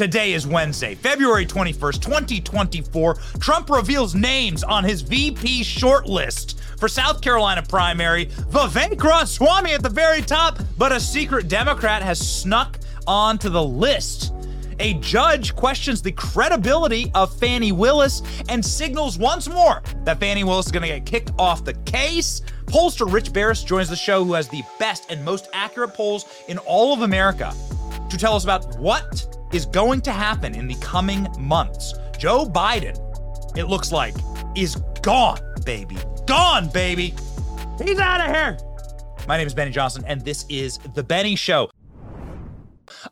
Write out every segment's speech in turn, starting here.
Today is Wednesday, February 21st, 2024. Trump reveals names on his VP shortlist for South Carolina primary. Vivek Ramaswamy at the very top, but a secret Democrat has snuck onto the list. A judge questions the credibility of Fani Willis and signals once more that Fani Willis is going to get kicked off the case. Pollster Rich Baris joins the show, who has the best and most accurate polls in all of America, to tell us about what is going to happen in the coming months. Joe Biden, it looks like, is gone, baby. Gone, baby. He's out of here. My name is Benny Johnson, and this is The Benny Show.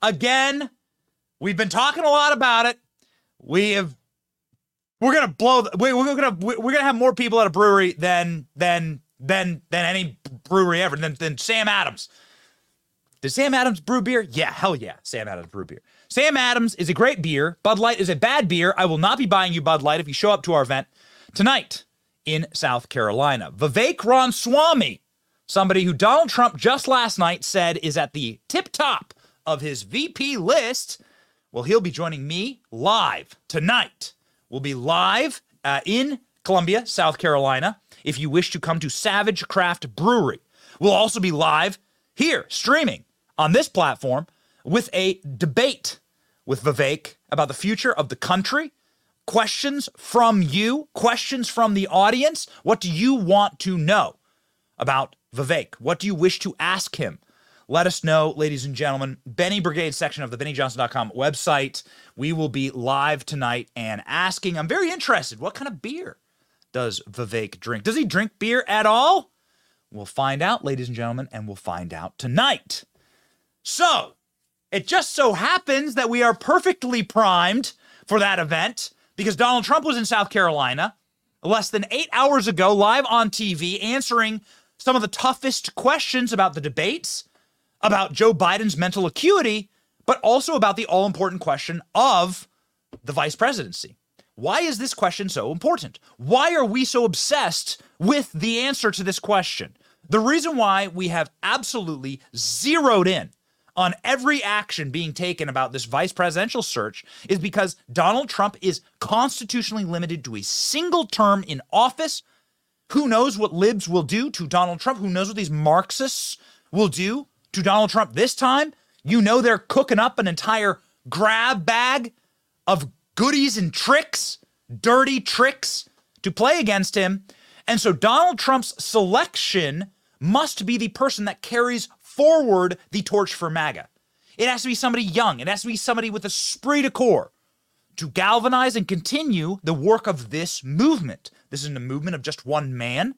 Again, we've been talking a lot about it. We have. We're gonna blow. The, we, we're gonna we're gonna have more people at a brewery than than than than any brewery ever. Than than Sam Adams. Does Sam Adams brew beer? Yeah, hell yeah, Sam Adams brew beer. Sam Adams is a great beer. Bud Light is a bad beer. I will not be buying you Bud Light if you show up to our event tonight in South Carolina. Vivek Ramaswamy, somebody who Donald Trump just last night said is at the tip top of his VP list. Well, he'll be joining me live tonight. We'll be live uh, in Columbia, South Carolina. If you wish to come to Savage Craft Brewery, we'll also be live here streaming on this platform with a debate with Vivek about the future of the country. Questions from you, questions from the audience. What do you want to know about Vivek? What do you wish to ask him? Let us know, ladies and gentlemen. Benny Brigade section of the BennyJohnson.com website. We will be live tonight and asking. I'm very interested. What kind of beer does Vivek drink? Does he drink beer at all? We'll find out, ladies and gentlemen, and we'll find out tonight. So, it just so happens that we are perfectly primed for that event because Donald Trump was in South Carolina less than eight hours ago, live on TV, answering some of the toughest questions about the debates, about Joe Biden's mental acuity, but also about the all important question of the vice presidency. Why is this question so important? Why are we so obsessed with the answer to this question? The reason why we have absolutely zeroed in on every action being taken about this vice presidential search is because Donald Trump is constitutionally limited to a single term in office. Who knows what libs will do to Donald Trump? Who knows what these Marxists will do to Donald Trump this time? You know they're cooking up an entire grab bag of goodies and tricks, dirty tricks to play against him. And so Donald Trump's selection must be the person that carries forward the torch for MAGA. It has to be somebody young. It has to be somebody with a esprit de corps to galvanize and continue the work of this movement. This isn't a movement of just one man.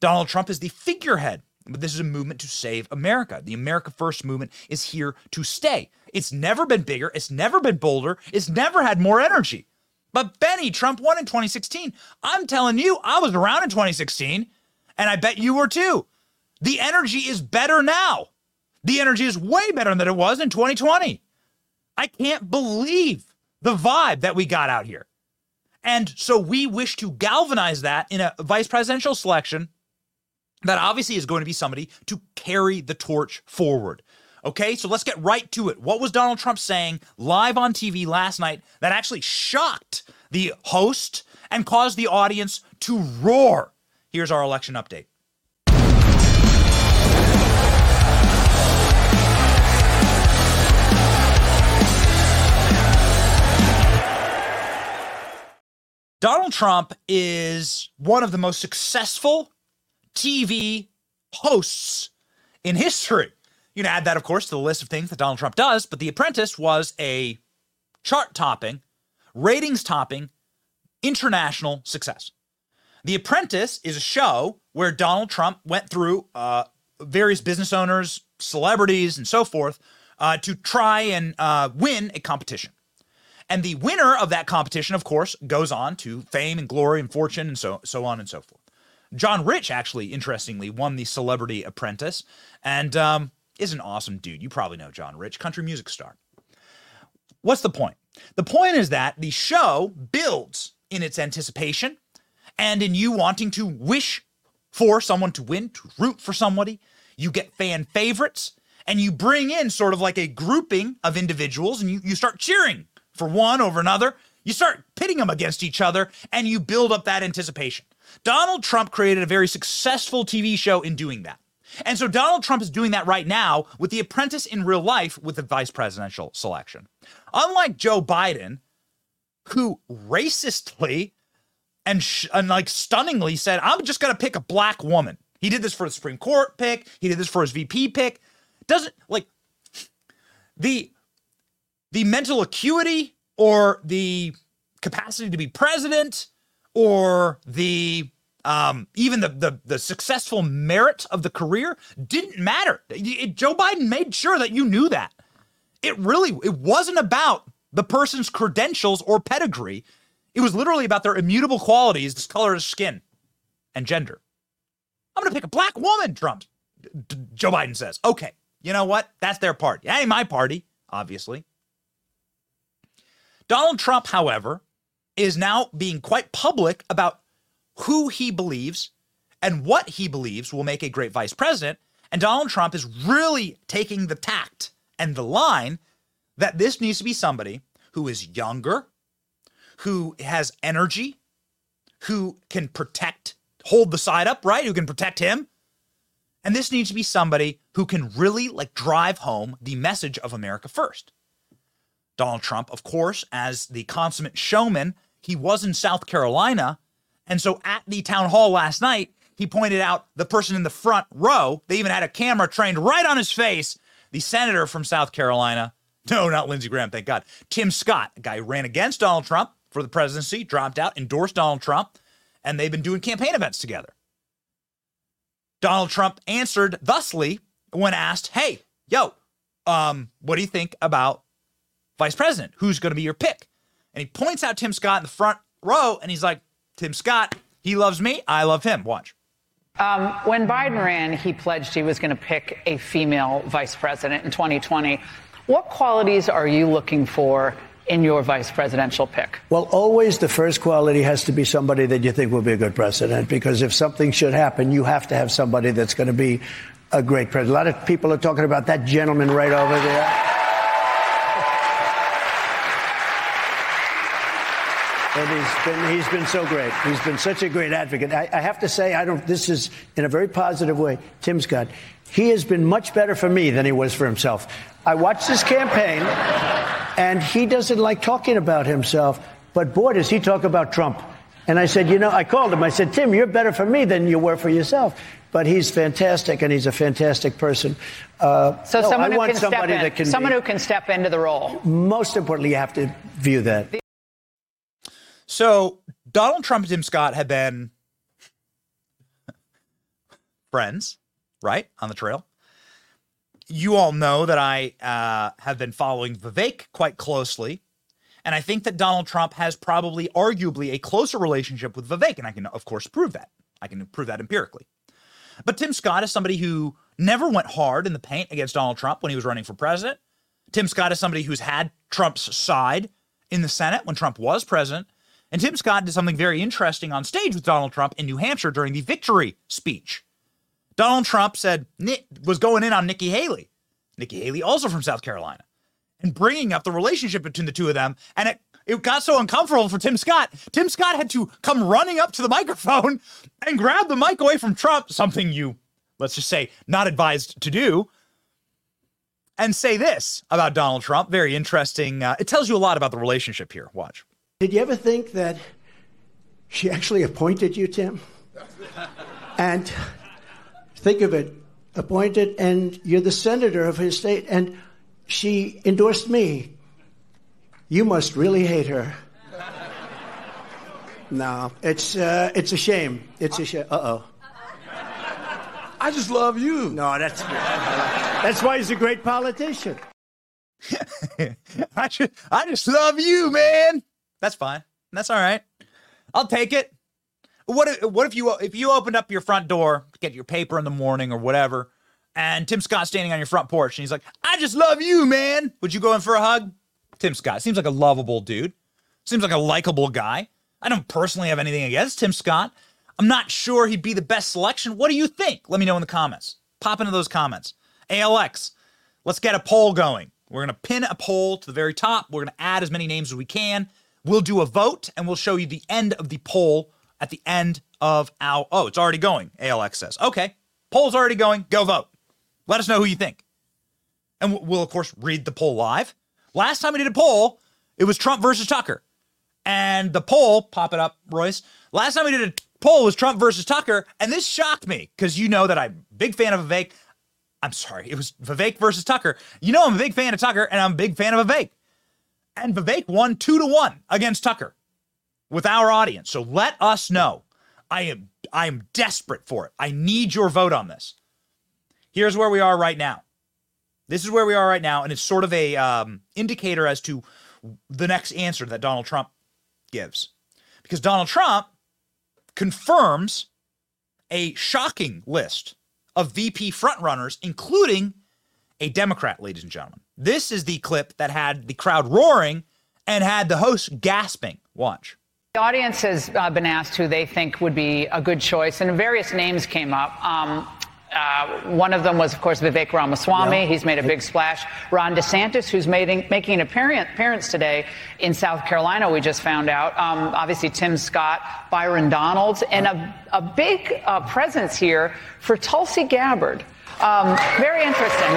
Donald Trump is the figurehead, but this is a movement to save America. The America First movement is here to stay. It's never been bigger, it's never been bolder, it's never had more energy. But Benny, Trump won in 2016. I'm telling you, I was around in 2016, and I bet you were too. The energy is better now. The energy is way better than it was in 2020. I can't believe the vibe that we got out here. And so we wish to galvanize that in a vice presidential selection that obviously is going to be somebody to carry the torch forward. Okay, so let's get right to it. What was Donald Trump saying live on TV last night that actually shocked the host and caused the audience to roar? Here's our election update. Donald Trump is one of the most successful TV hosts in history. You can add that, of course, to the list of things that Donald Trump does, but The Apprentice was a chart topping, ratings topping, international success. The Apprentice is a show where Donald Trump went through uh, various business owners, celebrities, and so forth uh, to try and uh, win a competition. And the winner of that competition, of course, goes on to fame and glory and fortune and so so on and so forth. John Rich actually, interestingly, won the Celebrity Apprentice and um, is an awesome dude. You probably know John Rich, country music star. What's the point? The point is that the show builds in its anticipation and in you wanting to wish for someone to win, to root for somebody. You get fan favorites and you bring in sort of like a grouping of individuals and you, you start cheering for one over another. You start pitting them against each other and you build up that anticipation. Donald Trump created a very successful TV show in doing that. And so Donald Trump is doing that right now with The Apprentice in real life with the vice presidential selection. Unlike Joe Biden, who racistly and, sh- and like stunningly said, I'm just going to pick a black woman. He did this for the Supreme Court pick, he did this for his VP pick. Doesn't like the the mental acuity or the capacity to be president or the um, even the, the the successful merit of the career didn't matter. It, Joe Biden made sure that you knew that. It really it wasn't about the person's credentials or pedigree. It was literally about their immutable qualities, the color of skin, and gender. I'm going to pick a black woman, Trump. D- Joe Biden says. Okay, you know what? That's their party. That ain't my party, obviously. Donald Trump, however, is now being quite public about who he believes and what he believes will make a great vice president. And Donald Trump is really taking the tact and the line that this needs to be somebody who is younger, who has energy, who can protect, hold the side up, right? Who can protect him. And this needs to be somebody who can really like drive home the message of America first. Donald Trump, of course, as the consummate showman, he was in South Carolina and so at the town hall last night, he pointed out the person in the front row. They even had a camera trained right on his face. The senator from South Carolina. No, not Lindsey Graham, thank God. Tim Scott, a guy who ran against Donald Trump for the presidency, dropped out, endorsed Donald Trump, and they've been doing campaign events together. Donald Trump answered thusly when asked, Hey, yo, um, what do you think about vice president? Who's going to be your pick? And he points out Tim Scott in the front row, and he's like, Tim Scott, he loves me. I love him. Watch. Um, when Biden ran, he pledged he was going to pick a female vice president in 2020. What qualities are you looking for in your vice presidential pick? Well, always the first quality has to be somebody that you think will be a good president, because if something should happen, you have to have somebody that's going to be a great president. A lot of people are talking about that gentleman right over there. And he's been, he's been so great. He's been such a great advocate. I, I, have to say, I don't, this is in a very positive way. Tim Scott, he has been much better for me than he was for himself. I watched his campaign, and he doesn't like talking about himself, but boy, does he talk about Trump. And I said, you know, I called him. I said, Tim, you're better for me than you were for yourself. But he's fantastic, and he's a fantastic person. Uh, so no, someone who can step in, can someone who can step into the role. Most importantly, you have to view that. So Donald Trump and Tim Scott have been friends, right, on the trail. You all know that I uh, have been following Vivek quite closely. And I think that Donald Trump has probably, arguably, a closer relationship with Vivek. And I can, of course, prove that. I can prove that empirically. But Tim Scott is somebody who never went hard in the paint against Donald Trump when he was running for president. Tim Scott is somebody who's had Trump's side in the Senate when Trump was president. And Tim Scott did something very interesting on stage with Donald Trump in New Hampshire during the victory speech. Donald Trump said was going in on Nikki Haley. Nikki Haley, also from South Carolina, and bringing up the relationship between the two of them. And it, it got so uncomfortable for Tim Scott. Tim Scott had to come running up to the microphone and grab the mic away from Trump, something you, let's just say, not advised to do, and say this about Donald Trump. Very interesting. Uh, it tells you a lot about the relationship here. Watch. Did you ever think that she actually appointed you, Tim? and think of it appointed, and you're the senator of his state, and she endorsed me. You must really hate her. No, it's uh, it's a shame. It's a shame. Uh oh. I just love you. No, that's that's why he's a great politician. I just I just love you, man. That's fine. That's all right. I'll take it. What if, what if you if you opened up your front door to get your paper in the morning or whatever, and Tim Scott's standing on your front porch and he's like, "I just love you, man." Would you go in for a hug? Tim Scott seems like a lovable dude. Seems like a likable guy. I don't personally have anything against Tim Scott. I'm not sure he'd be the best selection. What do you think? Let me know in the comments. Pop into those comments. ALX. let's get a poll going. We're going to pin a poll to the very top. We're going to add as many names as we can. We'll do a vote and we'll show you the end of the poll at the end of our. Oh, it's already going, ALX says. Okay, poll's already going. Go vote. Let us know who you think. And we'll, of course, read the poll live. Last time we did a poll, it was Trump versus Tucker. And the poll, pop it up, Royce. Last time we did a poll was Trump versus Tucker. And this shocked me because you know that I'm a big fan of Vivek. I'm sorry, it was Vivek versus Tucker. You know I'm a big fan of Tucker and I'm a big fan of Vivek. And Vivek won two to one against Tucker with our audience. So let us know. I am I am desperate for it. I need your vote on this. Here's where we are right now. This is where we are right now, and it's sort of a um, indicator as to the next answer that Donald Trump gives, because Donald Trump confirms a shocking list of VP frontrunners, including a Democrat, ladies and gentlemen. This is the clip that had the crowd roaring and had the host gasping. Watch. The audience has uh, been asked who they think would be a good choice, and various names came up. Um, uh, one of them was, of course, Vivek Ramaswamy. Yeah. He's made a big splash. Ron DeSantis, who's making, making an appearance today in South Carolina, we just found out. Um, obviously, Tim Scott, Byron Donalds, and a, a big uh, presence here for Tulsi Gabbard. Um, very interesting.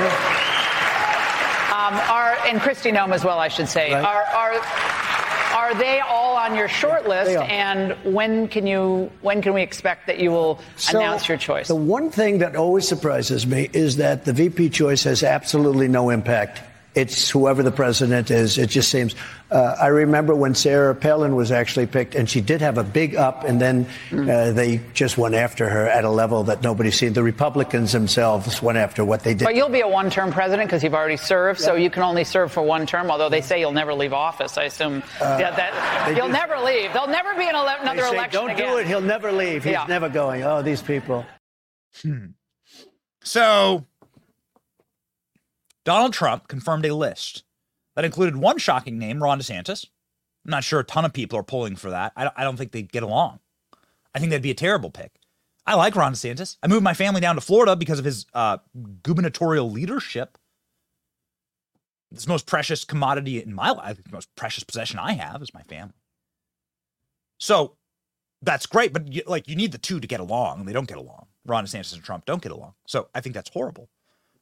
Um, are, and Kristi Noem as well, I should say. Right. Are, are are they all on your short list? And when can you when can we expect that you will so announce your choice? The one thing that always surprises me is that the VP choice has absolutely no impact it's whoever the president is. It just seems. Uh, I remember when Sarah Palin was actually picked, and she did have a big up, and then mm. uh, they just went after her at a level that nobody's seen. The Republicans themselves went after what they did. But you'll be a one-term president because you've already served, so you can only serve for one term. Although they say you'll never leave office, I assume uh, yeah, that you'll just, never leave. There'll never be an ele- another say, election Don't again. do it. He'll never leave. He's yeah. never going. Oh, these people. Hmm. So Donald Trump confirmed a list that included one shocking name, Ron DeSantis. I'm not sure a ton of people are pulling for that. I don't, think they'd get along. I think that'd be a terrible pick. I like Ron DeSantis. I moved my family down to Florida because of his uh, gubernatorial leadership. It's the most precious commodity in my life, the most precious possession I have is my family. So that's great, but you, like you need the two to get along, and they don't get along. Ron DeSantis and Trump don't get along. So I think that's horrible.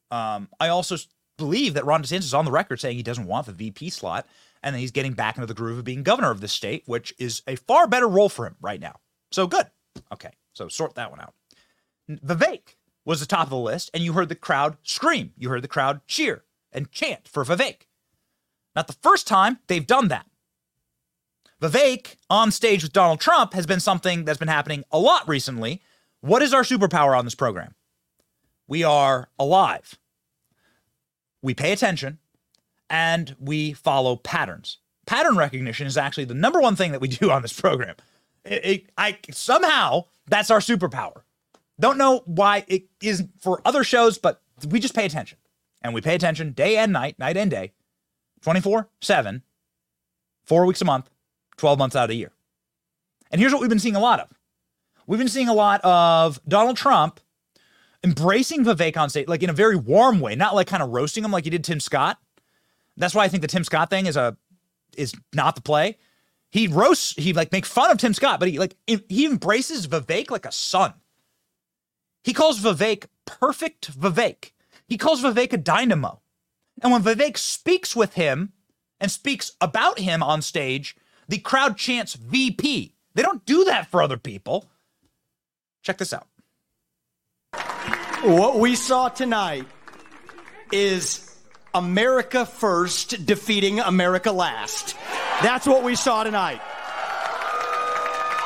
Um, I also believe that Ron DeSantis is on the record saying he doesn't want the VP slot and then he's getting back into the groove of being governor of this state, which is a far better role for him right now. So good. Okay, so sort that one out. Vivek was the top of the list, and you heard the crowd scream. You heard the crowd cheer and chant for Vivek. Not the first time they've done that. Vivek on stage with Donald Trump has been something that's been happening a lot recently. What is our superpower on this program? We are alive we pay attention and we follow patterns. Pattern recognition is actually the number one thing that we do on this program. It, it, I somehow that's our superpower. Don't know why it isn't for other shows, but we just pay attention. And we pay attention day and night, night and day, 24 7, four weeks a month, 12 months out of the year. And here's what we've been seeing a lot of we've been seeing a lot of Donald Trump embracing Vivek on stage, like in a very warm way, not like kind of roasting him like he did Tim Scott. That's why I think the Tim Scott thing is a is not the play. He roasts, he like make fun of Tim Scott, but he like he embraces Vivek like a son. He calls Vivek perfect Vivek. He calls Vivek a dynamo. And when Vivek speaks with him and speaks about him on stage, the crowd chants VP. They don't do that for other people. Check this out. What we saw tonight is America first defeating America last. That's what we saw tonight.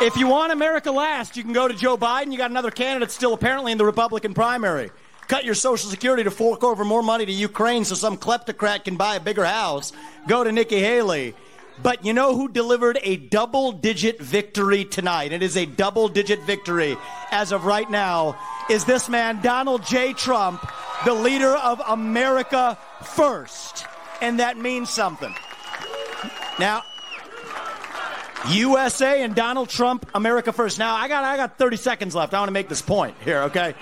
If you want America last, you can go to Joe Biden. You got another candidate still apparently in the Republican primary. Cut your Social Security to fork over more money to Ukraine so some kleptocrat can buy a bigger house. Go to Nikki Haley. But you know who delivered a double digit victory tonight? It is a double digit victory as of right now is this man, Donald J. Trump, the leader of America first. And that means something. Now, USA and Donald Trump, America first. Now, I got, I got 30 seconds left. I want to make this point here, okay?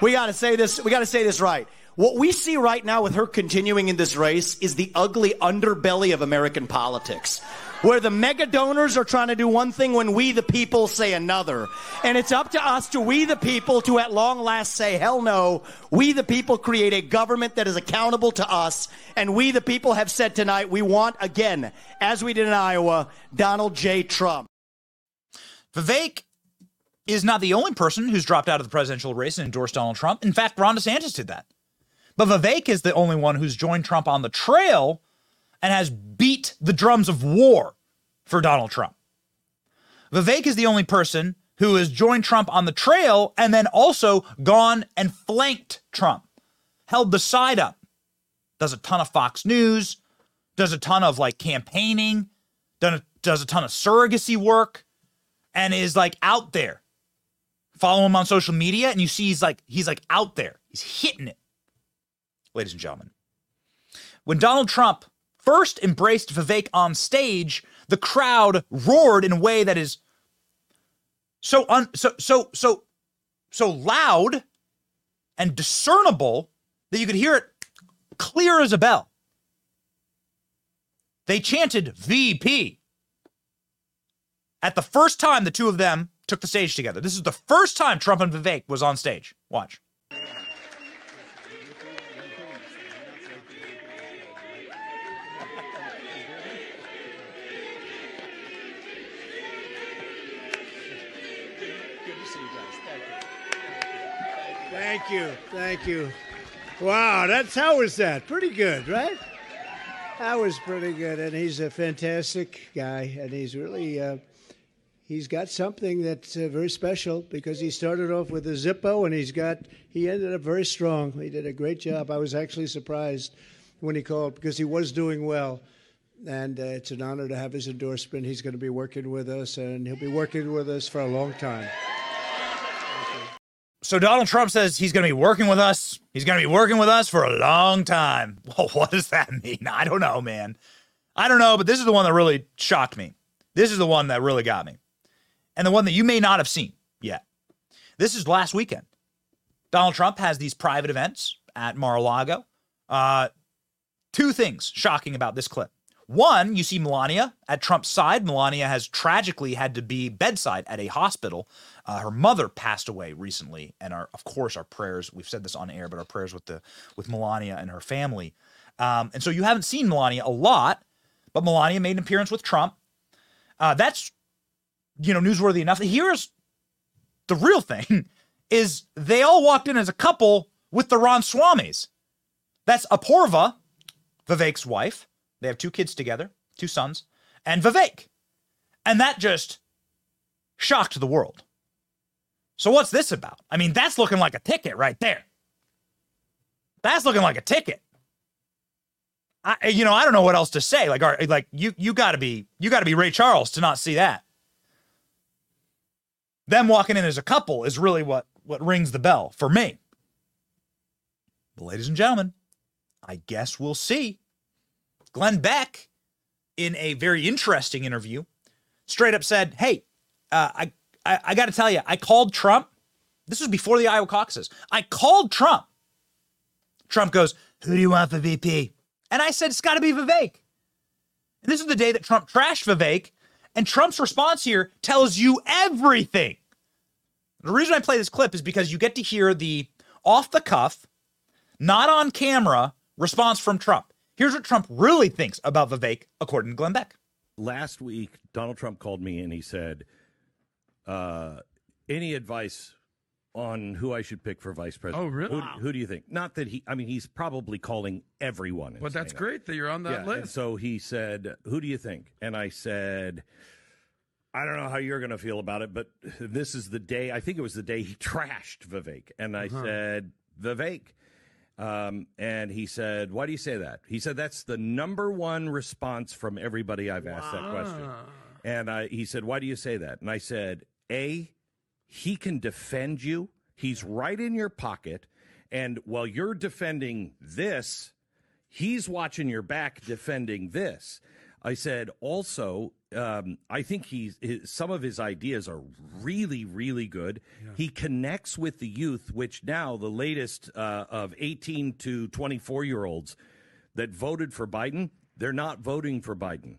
We got to say this, we got to say this right. What we see right now with her continuing in this race is the ugly underbelly of American politics. Where the mega donors are trying to do one thing when we, the people, say another. And it's up to us to we, the people, to at long last say, hell no. We, the people, create a government that is accountable to us. And we, the people, have said tonight we want, again, as we did in Iowa, Donald J. Trump. Vivek is not the only person who's dropped out of the presidential race and endorsed Donald Trump. In fact, Ron DeSantis did that. But Vivek is the only one who's joined Trump on the trail and has beat the drums of war for Donald Trump. Vivek is the only person who has joined Trump on the trail and then also gone and flanked Trump, held the side up, does a ton of Fox News, does a ton of like campaigning, does a ton of surrogacy work, and is like out there. Follow him on social media, and you see he's like he's like out there. He's hitting it ladies and gentlemen. When Donald Trump first embraced Vivek on stage, the crowd roared in a way that is so un, so so so so loud and discernible that you could hear it clear as a bell. They chanted VP at the first time the two of them took the stage together. This is the first time Trump and Vivek was on stage. Watch. Thank you. Thank you. Wow, that's how was that? Pretty good, right? That was pretty good, and he's a fantastic guy, and he's really uh, he's got something that's uh, very special because he started off with a Zippo, and he's got he ended up very strong. He did a great job. I was actually surprised when he called because he was doing well, and uh, it's an honor to have his endorsement. He's going to be working with us, and he'll be working with us for a long time. So Donald Trump says he's going to be working with us. He's going to be working with us for a long time. Well, what does that mean? I don't know, man. I don't know, but this is the one that really shocked me. This is the one that really got me. And the one that you may not have seen yet. This is last weekend. Donald Trump has these private events at Mar-a-Lago. Uh, two things shocking about this clip. One, you see Melania at Trump's side. Melania has tragically had to be bedside at a hospital. Uh, her mother passed away recently, and our, of course, our prayers. We've said this on air, but our prayers with the with Melania and her family. Um, and so you haven't seen Melania a lot, but Melania made an appearance with Trump. Uh, that's you know newsworthy enough. Here's the real thing: is they all walked in as a couple with the Ramaswamys. That's Apoorva, Vivek's wife they have two kids together, two sons, and Vivek. And that just shocked the world. So what's this about? I mean, that's looking like a ticket right there. That's looking like a ticket. I, you know, I don't know what else to say. Like, are, like you, you got to be, you got to be Ray Charles to not see that. Them walking in as a couple is really what what rings the bell for me. But ladies and gentlemen, I guess we'll see. Glenn Beck, in a very interesting interview, straight up said, Hey, uh, I, I, I got to tell you, I called Trump. This was before the Iowa caucuses. I called Trump. Trump goes, Who do you want for VP? And I said, It's got to be Vivek. And this is the day that Trump trashed Vivek. And Trump's response here tells you everything. The reason I play this clip is because you get to hear the off the cuff, not on camera response from Trump. Here's what Trump really thinks about Vivek, according to Glenn Beck. Last week, Donald Trump called me and he said, uh, "Any advice on who I should pick for vice president?" Oh, really? Who, who, do you think? Not that he. I mean, he's probably calling everyone. But that's great that you're on that yeah, list. so he said, "Who do you think?" And I said. I don't know how you're going to feel about it, but this is the day. I think it was the day he trashed Vivek, and I uh-huh. said, "Vivek, um, and he said, Why do you say that? He said, That's the number one response from everybody I've asked wow. that question. And I, he said, Why do you say that? And I said, A, he can defend you. He's right in your pocket. And while you're defending this, he's watching your back defending this. I said also, um, I think he's his, some of his ideas are really, really good. He connects with the youth, which now the latest uh, of 18 to 24 year olds that voted for Biden, they're not voting for Biden.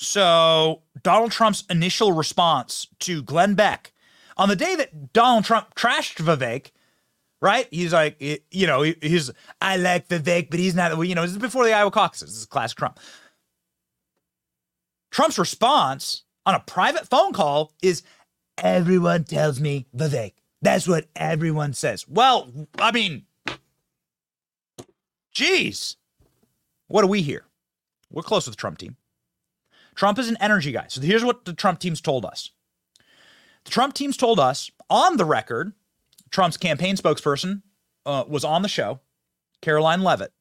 So Donald Trump's initial response to Glenn Beck on the day that Donald Trump trashed Vivek, right? He's like, you know, he's I like Vivek, but he's not. You know, this is before the Iowa caucuses. This is classic Trump. Trump's response on a private phone call is, "Everyone tells me Vivek. That's what everyone says." Well, I mean, geez, what do we hear? We're close with the Trump team. Trump is an energy guy. So here's what the Trump team's told us. The Trump team's told us on the record, Trump's campaign spokesperson uh, was on the show, Karoline Leavitt,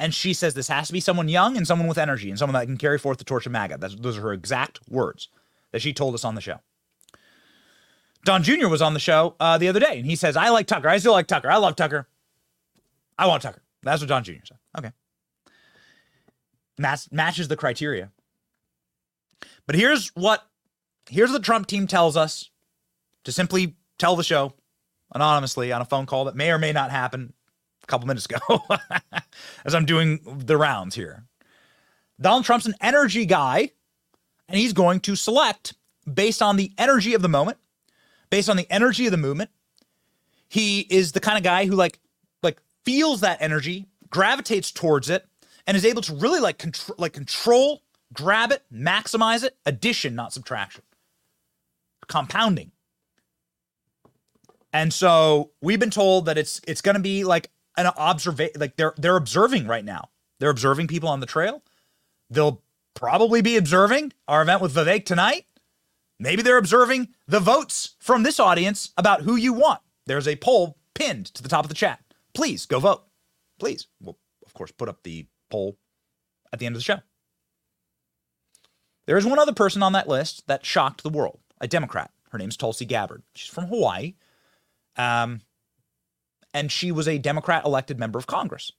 and she says this has to be someone young and someone with energy and someone that can carry forth the torch of MAGA. That's, those are her exact words that she told us on the show. Don Jr. was on the show uh, the other day, and he says, I like Tucker. I still like Tucker. I love Tucker. I want Tucker. That's what Don Jr. said. Okay. Match, matches the criteria. But here's what here's the Trump team tells us to simply tell the show anonymously on a phone call that may or may not happen a couple minutes ago as I'm doing the rounds here. Donald Trump's an energy guy, and he's going to select based on the energy of the moment, based on the energy of the movement. He is the kind of guy who like like feels that energy, gravitates towards it, and is able to really like control like control, grab it, maximize it, addition, not subtraction. Compounding. And so we've been told that it's it's going to be like an observation. Like they're they're observing right now. They're observing people on the trail. They'll probably be observing our event with Vivek tonight. Maybe they're observing the votes from this audience about who you want. There's a poll pinned to the top of the chat. Please go vote. Please. We'll of course put up the poll at the end of the show. There is one other person on that list that shocked the world, a Democrat. Her name's Tulsi Gabbard. She's from Hawaii. Um, and she was a Democrat elected member of Congress.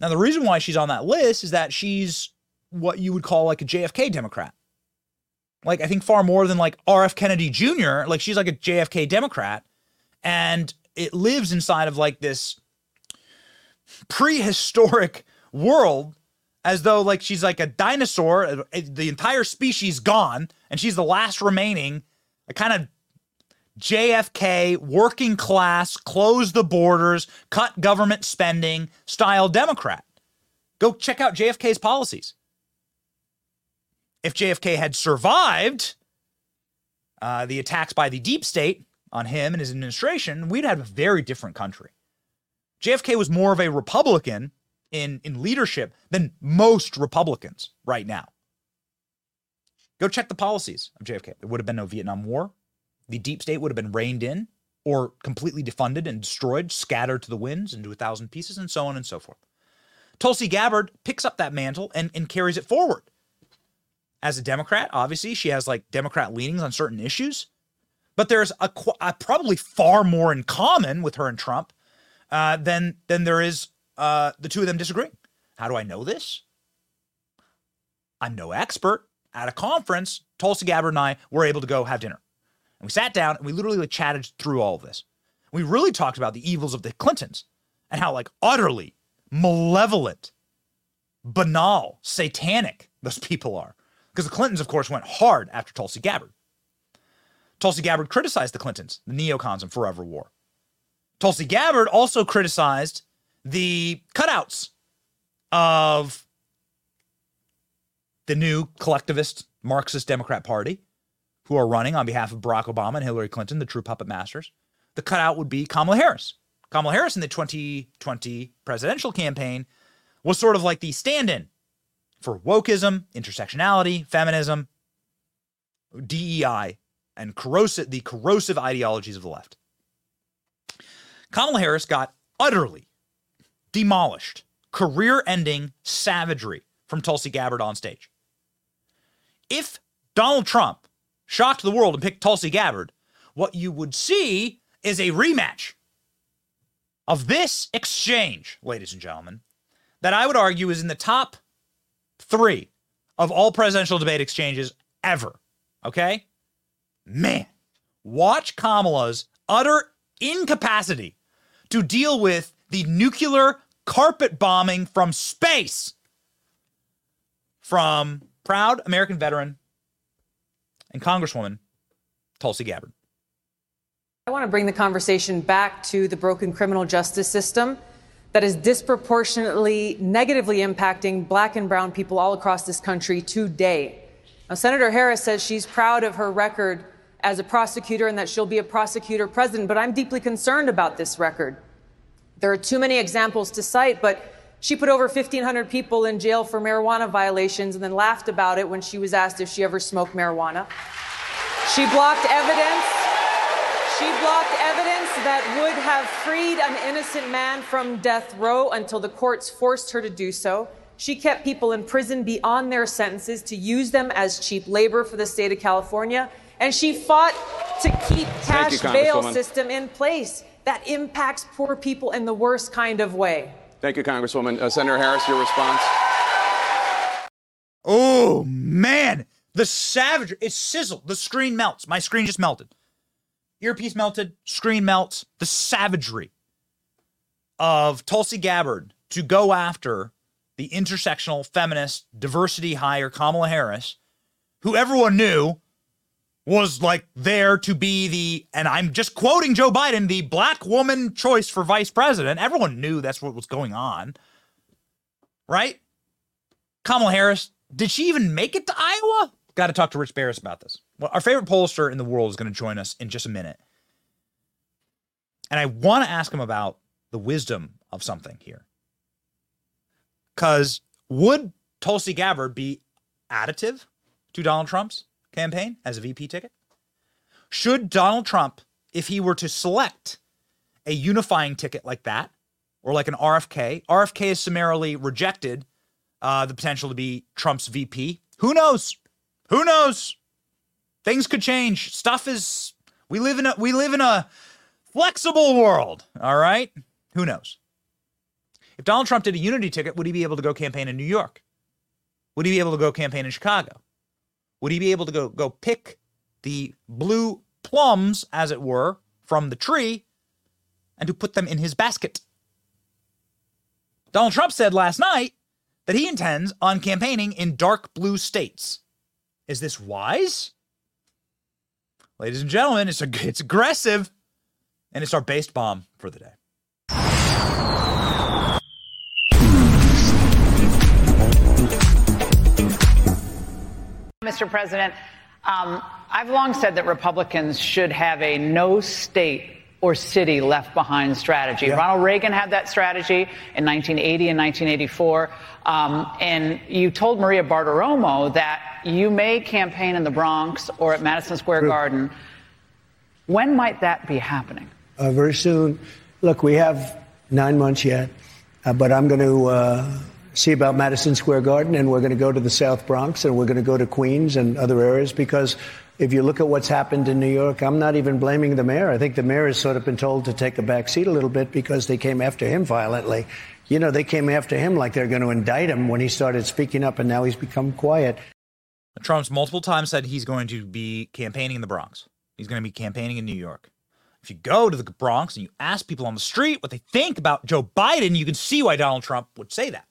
Now, the reason why she's on that list is that she's what you would call like a JFK Democrat. Like, I think far more than like RF Kennedy Jr., like, she's like a JFK Democrat. And it lives inside of like this prehistoric world as though like she's like a dinosaur, the entire species gone, and she's the last remaining, a kind of JFK, working class, close the borders, cut government spending style Democrat. Go check out JFK's policies. If JFK had survived uh, the attacks by the deep state on him and his administration, we'd have a very different country. JFK was more of a Republican in, in leadership than most Republicans right now. Go check the policies of JFK. There would have been no Vietnam War the deep state would have been reined in or completely defunded and destroyed, scattered to the winds into a thousand pieces, and so on and so forth. Tulsi Gabbard picks up that mantle and, and carries it forward. As a Democrat, obviously, she has like Democrat leanings on certain issues, but there's a, a probably far more in common with her and Trump uh, than than there is uh, the two of them disagree. How do I know this? I'm no expert. At a conference, Tulsi Gabbard and I were able to go have dinner. And we sat down and we literally like chatted through all of this. We really talked about the evils of the Clintons and how like utterly malevolent, banal, satanic those people are. Because the Clintons, of course, went hard after Tulsi Gabbard. Tulsi Gabbard criticized the Clintons, the neocons, and Forever War. Tulsi Gabbard also criticized the cutouts of the new collectivist Marxist Democrat Party who are running on behalf of Barack Obama and Hillary Clinton, the true puppet masters. The cutout would be Kamala Harris. Kamala Harris in the 2020 presidential campaign was sort of like the stand in for wokeism, intersectionality, feminism, DEI, and corrosive, the corrosive ideologies of the left. Kamala Harris got utterly demolished, career ending savagery from Tulsi Gabbard on stage. If Donald Trump shocked the world and picked Tulsi Gabbard, what you would see is a rematch of this exchange, ladies and gentlemen, that I would argue is in the top three of all presidential debate exchanges ever. Okay? Man, watch Kamala's utter incapacity to deal with the nuclear carpet bombing from space from proud American veteran and Congresswoman Tulsi Gabbard. I want to bring the conversation back to the broken criminal justice system that is disproportionately negatively impacting black and brown people all across this country today. Now, Senator Harris says she's proud of her record as a prosecutor and that she'll be a prosecutor president, but I'm deeply concerned about this record. There are too many examples to cite, but she put over 1,500 people in jail for marijuana violations and then laughed about it when she was asked if she ever smoked marijuana. She blocked evidence. She blocked evidence that would have freed an innocent man from death row until the courts forced her to do so. She kept people in prison beyond their sentences to use them as cheap labor for the state of California. And she fought to keep cash you, bail system in place that impacts poor people in the worst kind of way. Thank you, Congresswoman. Uh, Senator Harris, your response? Oh man, the savage! It sizzled. The screen melts. My screen just melted. Earpiece melted. Screen melts. The savagery of Tulsi Gabbard to go after the intersectional feminist diversity hire Kamala Harris, who everyone knew was like there to be the, and I'm just quoting Joe Biden, the black woman choice for vice president. Everyone knew that's what was going on, right? Kamala Harris, did she even make it to Iowa? Got to talk to Rich Baris about this. Well, our favorite pollster in the world is going to join us in just a minute. And I want to ask him about the wisdom of something here. Because would Tulsi Gabbard be additive to Donald Trump's campaign as a VP ticket? Should Donald Trump, if he were to select a unifying ticket like that, or like an RFK, RFK is summarily rejected uh, the potential to be Trump's VP. Who knows? Who knows? Things could change. Stuff is we live in a we live in a flexible world. All right. Who knows? If Donald Trump did a unity ticket, would he be able to go campaign in New York? Would he be able to go campaign in Chicago? Would he be able to go go pick the blue plums, as it were, from the tree and to put them in his basket? Donald Trump said last night that he intends on campaigning in dark blue states. Is this wise? Ladies and gentlemen, it's, a, it's aggressive, and it's our based bomb for the day. Mr. President, um, I've long said that Republicans should have a no state or city left behind strategy. Ronald Reagan had that strategy in 1980 and 1984. Um, and you told Maria Bartiromo that you may campaign in the Bronx or at Madison Square Garden. When might that be happening? uh, very soon. Look, we have nine months yet, uh, but I'm going to uh, see about Madison Square Garden, and we're going to go to the South Bronx, and we're going to go to Queens and other areas because if you look at what's happened in New York, I'm not even blaming the mayor. I think the mayor has sort of been told to take a back seat a little bit because they came after him violently. You know, they came after him like they're going to indict him when he started speaking up, and now he's become quiet. Trump's multiple times said he's going to be campaigning in the Bronx. He's going to be campaigning in New York. If you go to the Bronx and you ask people on the street what they think about Joe Biden, you can see why Donald Trump would say that.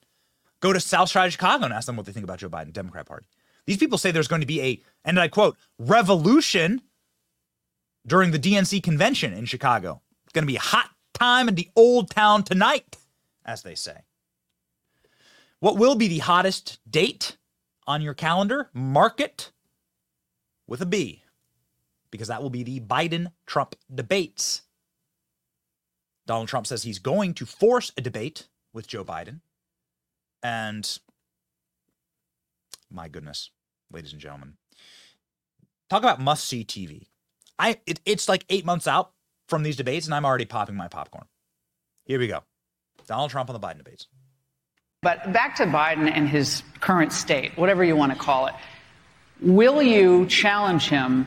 Go to South Side of Chicago and ask them what they think about Joe Biden, Democrat Party. These people say there's going to be a, and I quote, revolution during the DNC convention in Chicago. It's going to be a hot time in the old town tonight, as they say. What will be the hottest date on your calendar? Mark it with a B, because that will be the Biden Trump debates. Donald Trump says he's going to force a debate with Joe Biden. And my goodness, ladies and gentlemen, talk about must see TV. I it, it's like eight months out from these debates, and I'm already popping my popcorn. Here we go. Donald Trump on the Biden debates. But back to Biden and his current state, whatever you want to call it. Will you challenge him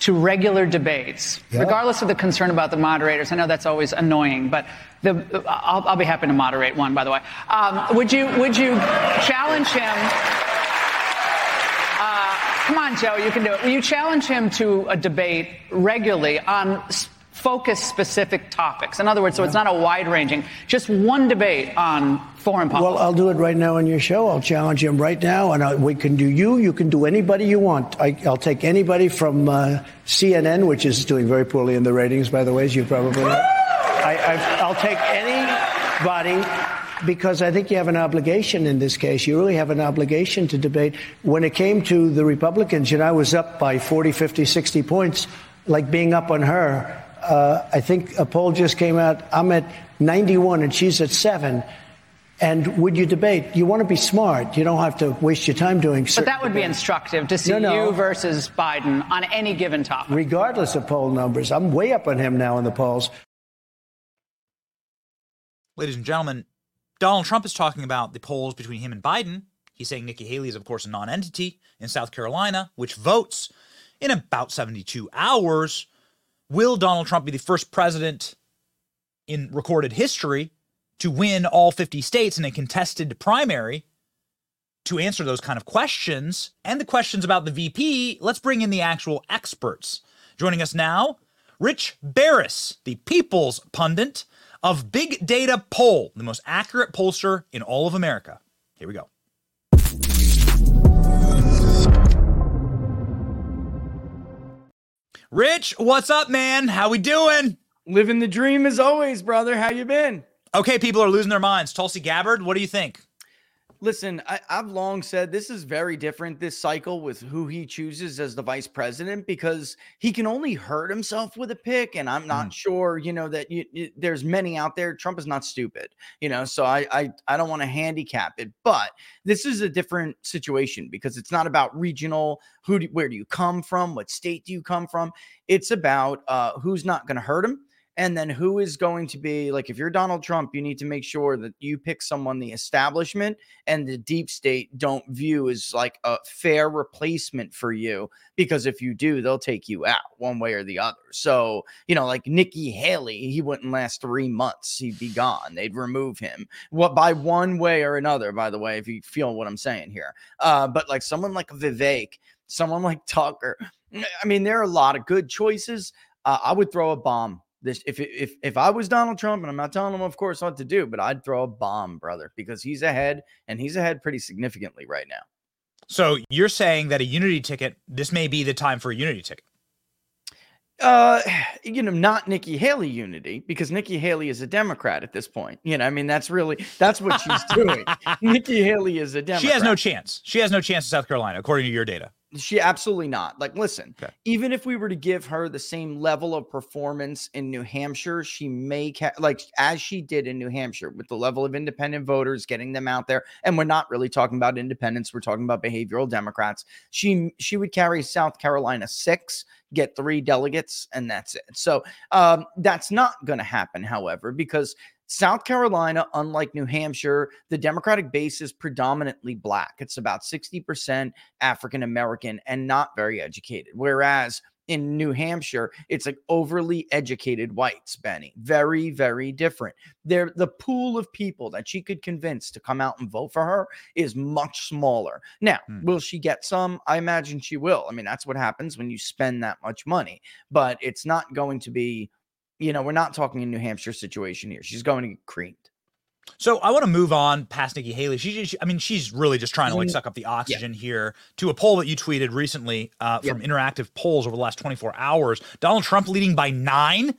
to regular debates, Yeah. regardless of the concern about the moderators. I know that's always annoying, but the, I'll, I'll be happy to moderate one, by the way. Um, would you would you challenge him? Uh, come on, Joe, you can do it. Will you challenge him to a debate regularly on s- focused specific topics? In other words, so it's not a wide ranging, just one debate on foreign policy. Well, I'll do it right now on your show. I'll challenge him right now, and I, we can do you. You can do anybody you want. I, I'll take anybody from uh, CNN, which is doing very poorly in the ratings, by the way, as you probably know. I, I, I'll take anybody because I think you have an obligation in this case. You really have an obligation to debate. When it came to the Republicans, you know, I was up by 40, 50, 60 points, like being up on her. Uh, I think a poll just came out. I'm at 91 and she's at seven. And would you debate? You want to be smart. You don't have to waste your time doing. So. But that would be debates. instructive to see No, no. you versus Biden on any given topic. regardless of poll numbers. I'm way up on him now in the polls. Ladies and gentlemen, Donald Trump is talking about the polls between him and Biden. He's saying Nikki Haley is, of course, a non entity in South Carolina, which votes in about 72 hours. Will Donald Trump be the first president in recorded history to win all 50 states in a contested primary? To answer those kind of questions and the questions about the VP, let's bring in the actual experts. Joining us now, Rich Baris, the People's Pundit of Big Data Poll, the most accurate pollster in all of America. Here we go. Rich, what's up, man? How we doing? Living the dream as always, brother. How you been? Okay, people are losing their minds. Tulsi Gabbard, what do you think? Listen, I, I've long said this is very different this cycle with who he chooses as the vice president because he can only hurt himself with a pick, and I'm not sure, you know, that you, you- there's many out there. Trump is not stupid, you know, so I I, I don't want to handicap it, but this is a different situation because it's not about regional. Who do, where do you come from? What state do you come from? It's about uh, who's not going to hurt him and then who is going to be like if you're Donald Trump, you need to make sure that you pick someone the establishment and the deep state don't view as like a fair replacement for you because if you do, they'll take you out one way or the other. So, you know, like Nikki Haley, he wouldn't last 3 months. He'd be gone. They'd remove him. What by one way or another, by the way, if you feel what I'm saying here. Uh but like someone like Vivek, someone like Tucker, I mean, there are a lot of good choices. Uh, I would throw a bomb this if if if I was Donald Trump, and I'm not telling him, of course, what to do, but I'd throw a bomb, brother, because he's ahead and he's ahead pretty significantly right now. So you're saying that a unity ticket, this may be the time for a unity ticket. Uh, you know, not Nikki Haley unity because Nikki Haley is a Democrat at this point. You know, I mean, that's really that's what she's doing. Nikki Haley is a Democrat. She has no chance. She has no chance in South Carolina, according to your data. She absolutely not. Like, listen, Okay. even if we were to give her the same level of performance in New Hampshire, she may ca- like as she did in New Hampshire with the level of independent voters, getting them out there. And we're not really talking about independents; we're talking about behavioral Democrats. She she would carry South Carolina six, get three delegates, and that's it. So um, that's not going to happen, however, because South Carolina, unlike New Hampshire, the Democratic base is predominantly black. It's about 60% African American and not very educated. Whereas in New Hampshire, it's like overly educated whites, Benny. Very, very different. There, the pool of people that she could convince to come out and vote for her is much smaller. Now, Hmm. will she get some? I imagine she will. I mean, that's what happens when you spend that much money, but it's not going to be, you know, we're not talking a New Hampshire situation here. She's going to get creamed. So I want to move on past Nikki Haley. She, she- I mean, she's really just trying to like Mm, suck up the oxygen here to a poll that you tweeted recently uh, from Interactive Polls over the last 24 hours. Donald Trump leading by nine.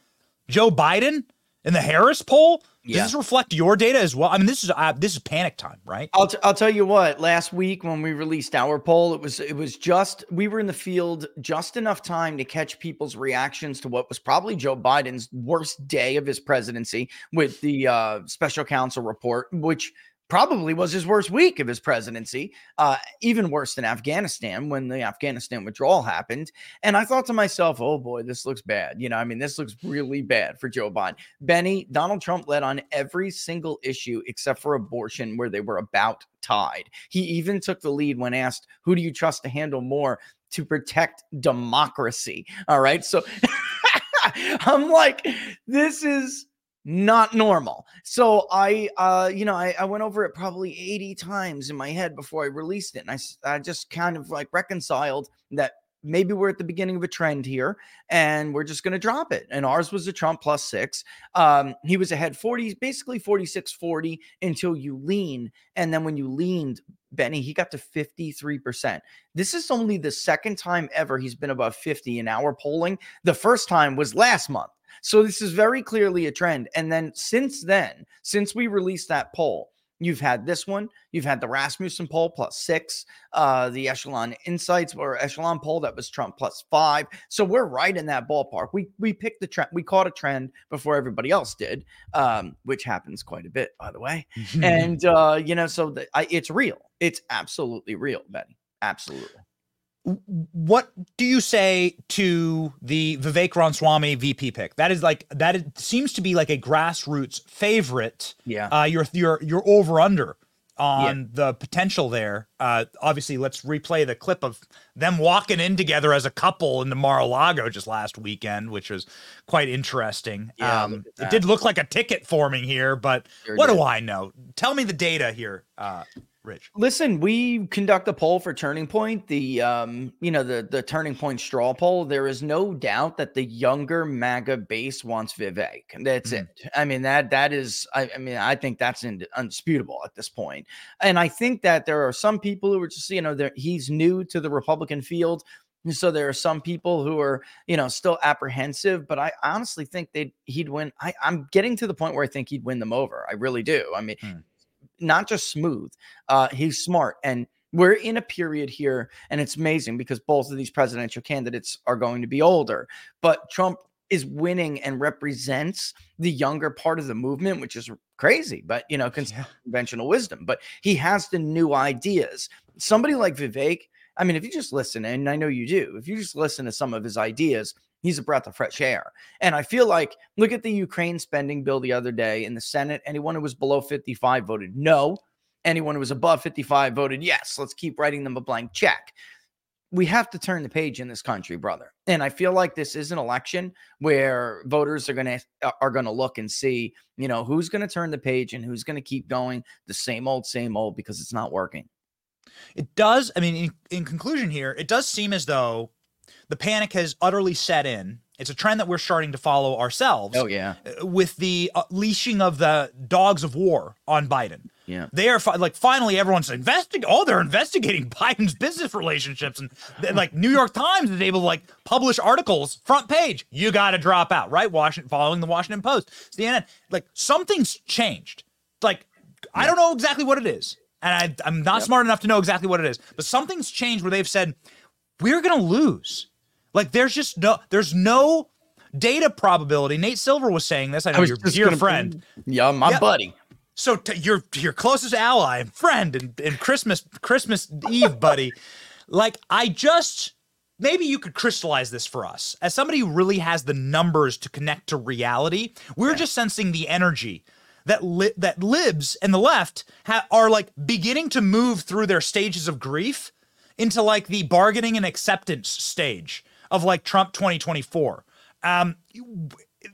Joe Biden in the Harris poll. Does Yeah. this reflect your data as well? I mean, this is uh, this is panic time, right? I'll, t- I'll tell you what. Last week when we released our poll, it was it was just we were in the field just enough time to catch people's reactions to what was probably Joe Biden's worst day of his presidency with the uh, special counsel report, which probably was his worst week of his presidency, uh, even worse than Afghanistan when the Afghanistan withdrawal happened. And I thought to myself, oh boy, this looks bad. You know, I mean, this looks really bad for Joe Biden. Benny, Donald Trump led on every single issue except for abortion, where they were about tied. He even took the lead when asked, who do you trust to handle more to protect democracy? All right. So I'm like, this is not normal. So I, uh, you know, I, I went over it probably 80 times in my head before I released it. And I, I just kind of like reconciled that maybe we're at the beginning of a trend here and we're just going to drop it. And ours was a Trump plus six. Um, he was ahead 40, basically 46 40 until you lean. And then when you leaned, Benny, he got to 53%. This is only the second time ever he's been above 50 in our polling. The first time was last month. So this is very clearly a trend. And then since then, since we released that poll, You've had this one. You've had the Rasmussen poll plus six, uh, the Echelon Insights or Echelon poll that was Trump plus five. So we're right in that ballpark. We we picked the trend. We caught a trend before everybody else did, um, which happens quite a bit, by the way. and uh, you know, so the, I, it's real. It's absolutely real, Benny. Absolutely what do you say to the Vivek Ramaswamy VP pick? That is like that is, seems to be like a grassroots favorite. Yeah. Uh, you're you're you're over under on yeah. the potential there. Uh, obviously, let's replay the clip of them walking in together as a couple in the Mar-a-Lago just last weekend, which was quite interesting. Yeah, um, it did look like a ticket forming here, but sure what did. do I know? Tell me the data here, uh, Rich. Listen, we conduct a poll for Turning Point, the um, you know, the the Turning Point straw poll. There is no doubt that the younger MAGA base wants Vivek. That's mm. it. I mean, that that is I, I mean, I think that's in, undisputable at this point. And I think that there are some people who are just, you know, that he's new to the Republican field. So there are some people who are, you know, still apprehensive, but I honestly think they he'd win. I, I'm getting to the point where I think he'd win them over. I really do. I mean, hmm not just smooth, uh, he's smart. And we're in a period here, and it's amazing because both of these presidential candidates are going to be older, but Trump is winning and represents the younger part of the movement, which is crazy, but you know, yeah. conventional wisdom. But he has the new ideas. Somebody like Vivek, I mean, if you just listen, and I know you do, if you just listen to some of his ideas, he's a breath of fresh air. And I feel like look at the Ukraine spending bill the other day in the Senate. Anyone who was below 55 voted no. Anyone who was above 55 voted yes. Let's keep writing them a blank check. We have to turn the page in this country, brother. And I feel like this is an election where voters are going to uh, are going to look and see, you know, who's going to turn the page and who's going to keep going the same old same old because it's not working. It does, I mean in, in conclusion here, it does seem as though the panic has utterly set in. It's a trend that we're starting to follow ourselves. Oh yeah, with the uh, leashing of the dogs of war on Biden. Yeah, they are fi- like finally everyone's investigating. Oh, they're investigating Biden's business relationships, and like New York Times is able to like publish articles front page. You got to drop out, right? Washington, following the Washington Post, CNN. Like something's changed. Like yeah. I don't know exactly what it is, and I, am not yep. smart enough to know exactly what it is, but something's changed where they've said we're going to lose. Like there's just no there's no data probability. Nate Silver was saying this. I know I your dear friend. Yeah, my yeah. buddy. So t- your your closest ally and friend and, and Christmas Christmas Eve buddy. like I just maybe you could crystallize this for us as somebody who really has the numbers to connect to reality. We're yeah. just sensing the energy that li- that libs and the left ha- are like beginning to move through their stages of grief into like the bargaining and acceptance stage of like Trump 2024. Um,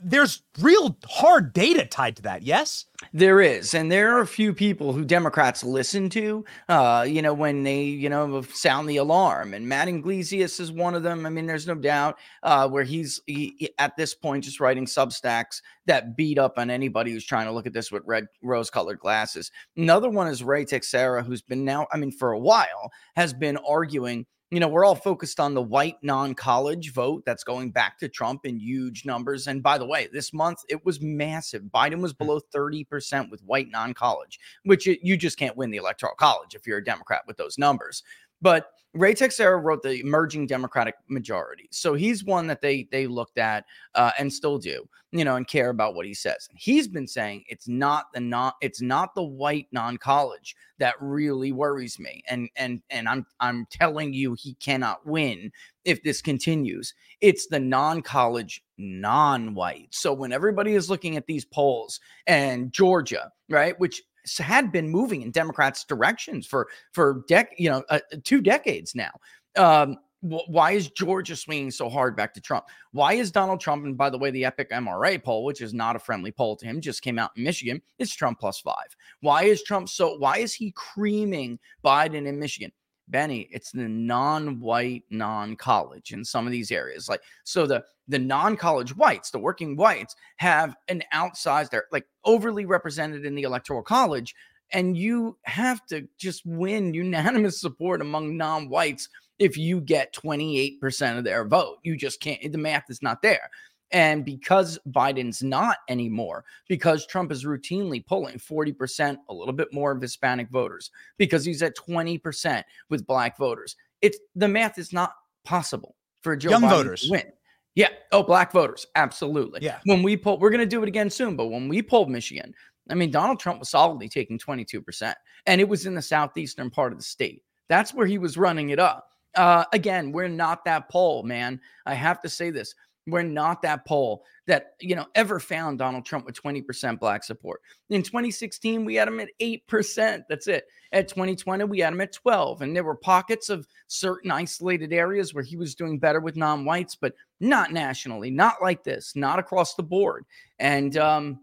there's real hard data tied to that. Yes, there is, and there are a few people who Democrats listen to. Uh, you know, when they you know sound the alarm, and Matt Yglesias is one of them. I mean, there's no doubt uh, where he's he, at this point just writing substacks that beat up on anybody who's trying to look at this with red rose-colored glasses. Another one is Ray Teixeira, who's been now, I mean, for a while, has been arguing you know, we're all focused on the white non college vote that's going back to Trump in huge numbers. And by the way, this month it was massive. Biden was hmm. below 30% with white non college, which you just can't win the electoral college if you're a Democrat with those numbers. But Ray Teixeira wrote the emerging Democratic majority, so he's one that they they looked at uh, and still do, you know, and care about what he says. He's been saying it's not the not it's not the white non-college that really worries me, and and and I'm I'm telling you he cannot win if this continues. It's the non-college non-white. So when everybody is looking at these polls and Georgia, right, which had been moving in Democrats' directions for for dec you know uh, two decades now. Um, why is Georgia swinging so hard back to Trump? Why is Donald Trump, and by the way, the Epic MRA poll, which is not a friendly poll to him, just came out in Michigan, it's Trump plus five. Why is Trump so, why is he creaming Biden in Michigan? Benny, it's the non-white, non-college in some of these areas. Like so, the the non-college whites, the working whites, have an outsized, they're like overly represented in the electoral college, and you have to just win unanimous support among non-whites if you get 28% of their vote. You just can't. The math is not there. And because Biden's not anymore, because Trump is routinely pulling 40%, a little bit more of Hispanic voters, because he's at 20% with black voters, it's the math is not possible for Joe Young Biden voters. to win. Yeah. Oh, black voters. Absolutely. Yeah. When we pull, we're going to do it again soon, but when we pulled Michigan, I mean, Donald Trump was solidly taking 22%, and it was in the southeastern part of the state. That's where he was running it up. Uh, again, we're not that poll, man. I have to say this. We're not that poll that you know ever found Donald Trump with 20% black support. In 2016, we had him at 8%. That's it. At 2020, we had him at 12. And there were pockets of certain isolated areas where he was doing better with non-whites, but not nationally, not like this, not across the board. And um,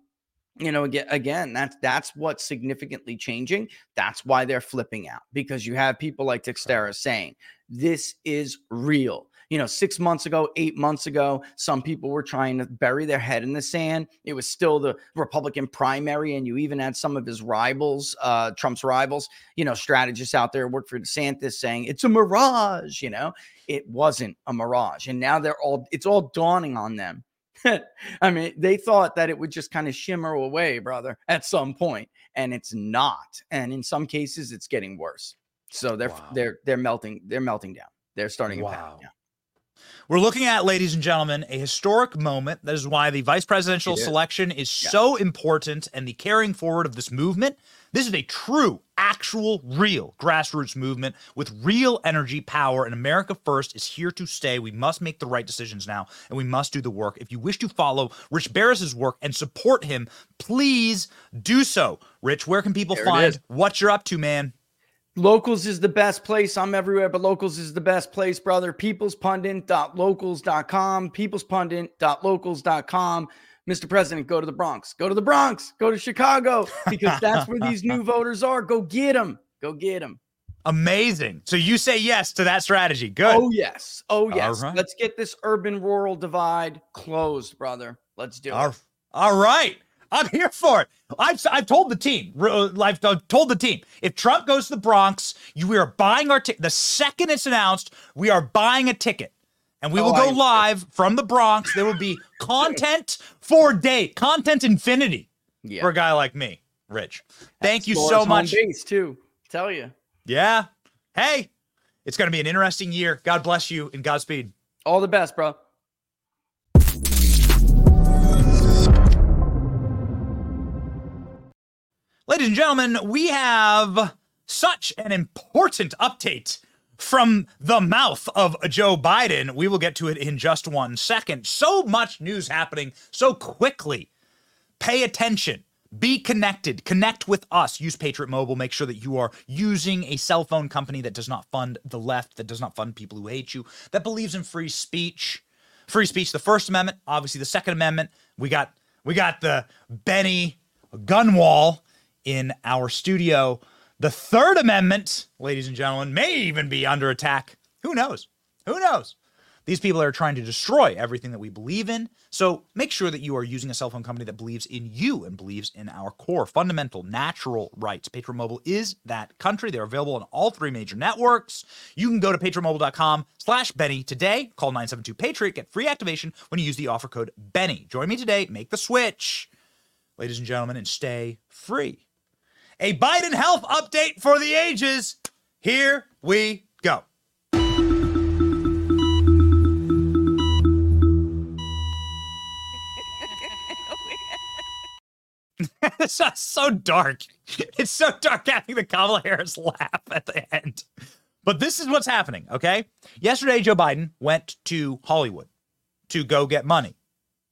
you know, again, that's that's what's significantly changing. That's why they're flipping out because you have people like Teixeira saying this is real. You know, six months ago, eight months ago, some people were trying to bury their head in the sand. It was still the Republican primary, and you even had some of his rivals, uh, Trump's rivals, you know, strategists out there work for DeSantis saying it's a mirage. You know, it wasn't a mirage, and now they're all it's all dawning on them I mean, they thought that it would just kind of shimmer away, brother, at some point, and it's not. And in some cases, it's getting worse. So they're Wow. they're they're melting they're melting down. They're starting to Wow. pound down. We're looking at, ladies and gentlemen, a historic moment. That is why the vice presidential is. selection is so important and the carrying forward of this movement. This is a true, actual, real grassroots movement with real energy, power, and America First is here to stay. We must make the right decisions now and we must do the work. If you wish to follow Rich Baris's work and support him, please do so. Rich, where can people There find what you're up to, man? Locals is the best place. I'm everywhere, but locals is the best place, brother. Peoplespundit.locals.com. Peoplespundit.locals.com. Mr. President, go to the Bronx. Go to the Bronx. Go to Chicago because that's where these new voters are. Go get them. Go get them. Amazing. So you say yes to that strategy. Good. Oh, yes. Oh, yes. right. Let's get this urban rural divide closed, brother. Let's do it. All, all right. I'm here for it. I've, I've told the team. uh, I've told the team. If Trump goes to the Bronx, you, we are buying our ticket. The second it's announced, we are buying a ticket. And we Oh, will go I- live from the Bronx. There will be content for day, content infinity Yeah. for a guy like me, Rich. Thank you so much. Base too. Tell you. Yeah. Hey, it's going to be an interesting year. God bless you and Godspeed. All the best, bro. Ladies and gentlemen, we have such an important update from the mouth of Joe Biden. We will get to it in just one second. So much news happening so quickly. Pay attention. Be connected. Connect with us. Use Patriot Mobile. Make sure that you are using a cell phone company that does not fund the left, that does not fund people who hate you, that believes in free speech. Free speech, the First Amendment, obviously the Second Amendment. We got we got the Benny Gunwall in our studio. The Third Amendment, ladies and gentlemen, may even be under attack. Who knows? Who knows? These people are trying to destroy everything that we believe in. So make sure that you are using a cell phone company that believes in you and believes in our core, fundamental, natural rights. Patriot Mobile is that country. They're available on all three major networks. You can go to patriotmobile.com slash Benny today. Call 972-PATRIOT. Get free activation when you use the offer code Benny. Join me today. Make the switch, ladies and gentlemen, and stay free a Biden health update for the ages. Here we go. it's so dark. It's so dark having the Kamala Harris laugh at the end. But this is what's happening, okay? Yesterday, Joe Biden went to Hollywood to go get money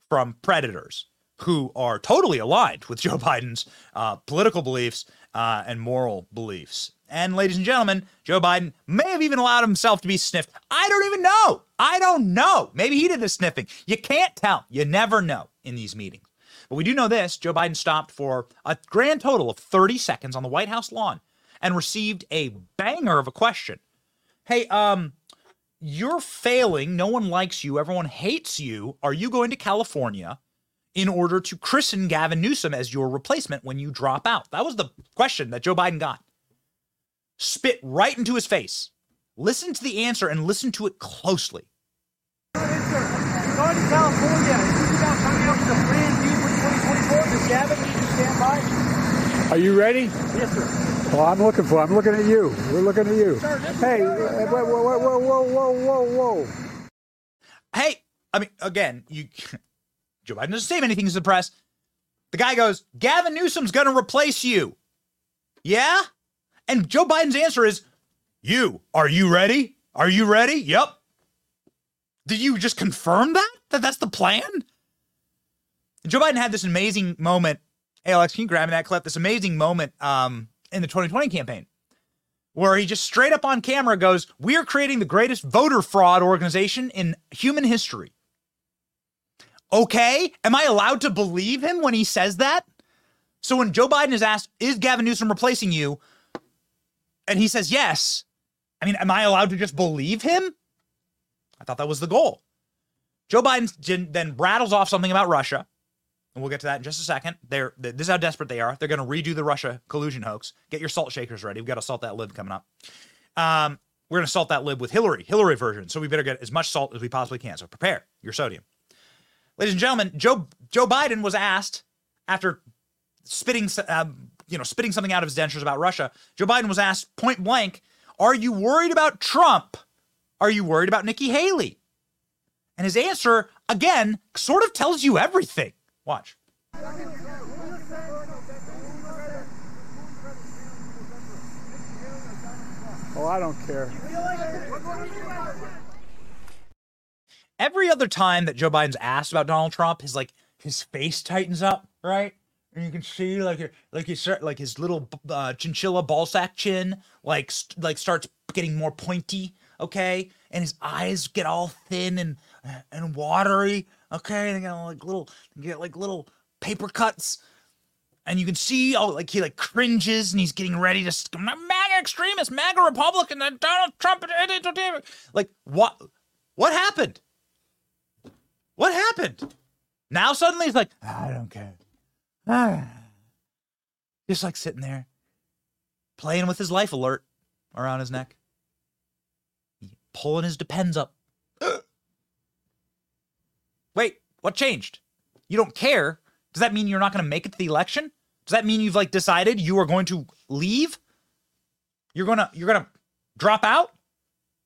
from predators who are totally aligned with Joe Biden's uh, political beliefs uh, and moral beliefs. And ladies and gentlemen, Joe Biden may have even allowed himself to be sniffed. I don't even know. I don't know. Maybe he did the sniffing. You can't tell. You never know in these meetings. But we do know this Joe Biden stopped for a grand total of 30 seconds on the White House lawn and received a banger of a question. Hey, um, you're failing. No one likes you. Everyone hates you. Are you going to California in order to christen Gavin Newsom as your replacement when you drop out? That was the question that Joe Biden got. Spit right into his face. Listen to the answer and listen to it closely. Going to California. Is about coming up with a plan B for 2024? Does Gavin need to stand by? Are you ready? Yes, sir. Well, I'm looking for. I'm looking at you. We're looking at you. Hey, whoa, whoa, whoa, whoa, whoa, whoa, whoa. Hey, I mean, again, you Joe Biden doesn't say anything to the press. The guy goes, Gavin Newsom's going to replace you. Yeah? And Joe Biden's answer is, You, are you ready? Are you ready? Yep. Did you just confirm that? That that's the plan? And Joe Biden had this amazing moment. Hey, Alex, can you grab me that clip? This amazing moment um, in the 2020 campaign where he just straight up on camera goes, We are creating the greatest voter fraud organization in human history. Okay, am I allowed to believe him when he says that? So when Joe Biden is asked, Is Gavin Newsom replacing you? And he says yes. I mean, am I allowed to just believe him? I thought that was the goal. Joe Biden then rattles off something about Russia and we'll get to that in just a second. They're this is how desperate they are. They're going to redo the Russia collusion hoax. Get your salt shakers ready. We've got to salt that lib coming up. Um, we're going to salt that lib with Hillary, Hillary version. So we better get as much salt as we possibly can. So prepare your sodium, ladies and gentlemen. Joe Joe Biden was asked after spitting, um, you know, spitting something out of his dentures about Russia. Joe Biden was asked point blank, "Are you worried about Trump? Are you worried about Nikki Haley?" And his answer again sort of tells you everything. Watch. Oh, I don't care. Every other time that Joe Biden's asked about Donald Trump, his like his face tightens up, right? And you can see like like his like his little uh, chinchilla ballsack chin like st- like starts getting more pointy, okay? And his eyes get all thin and and watery, okay? And they get like little get like little paper cuts and you can see oh like he like cringes and he's getting ready to MAGA extremist, MAGA Republican, and Donald Trump. Like what? What happened? What happened? Now suddenly he's like, I don't care. Ah. Just like sitting there, playing with his life alert around his neck, pulling his depends up. Wait, what changed? You don't care does that mean you're not going to make it to the election? Does that mean you've like decided you are going to leave? You're going to you're going to drop out?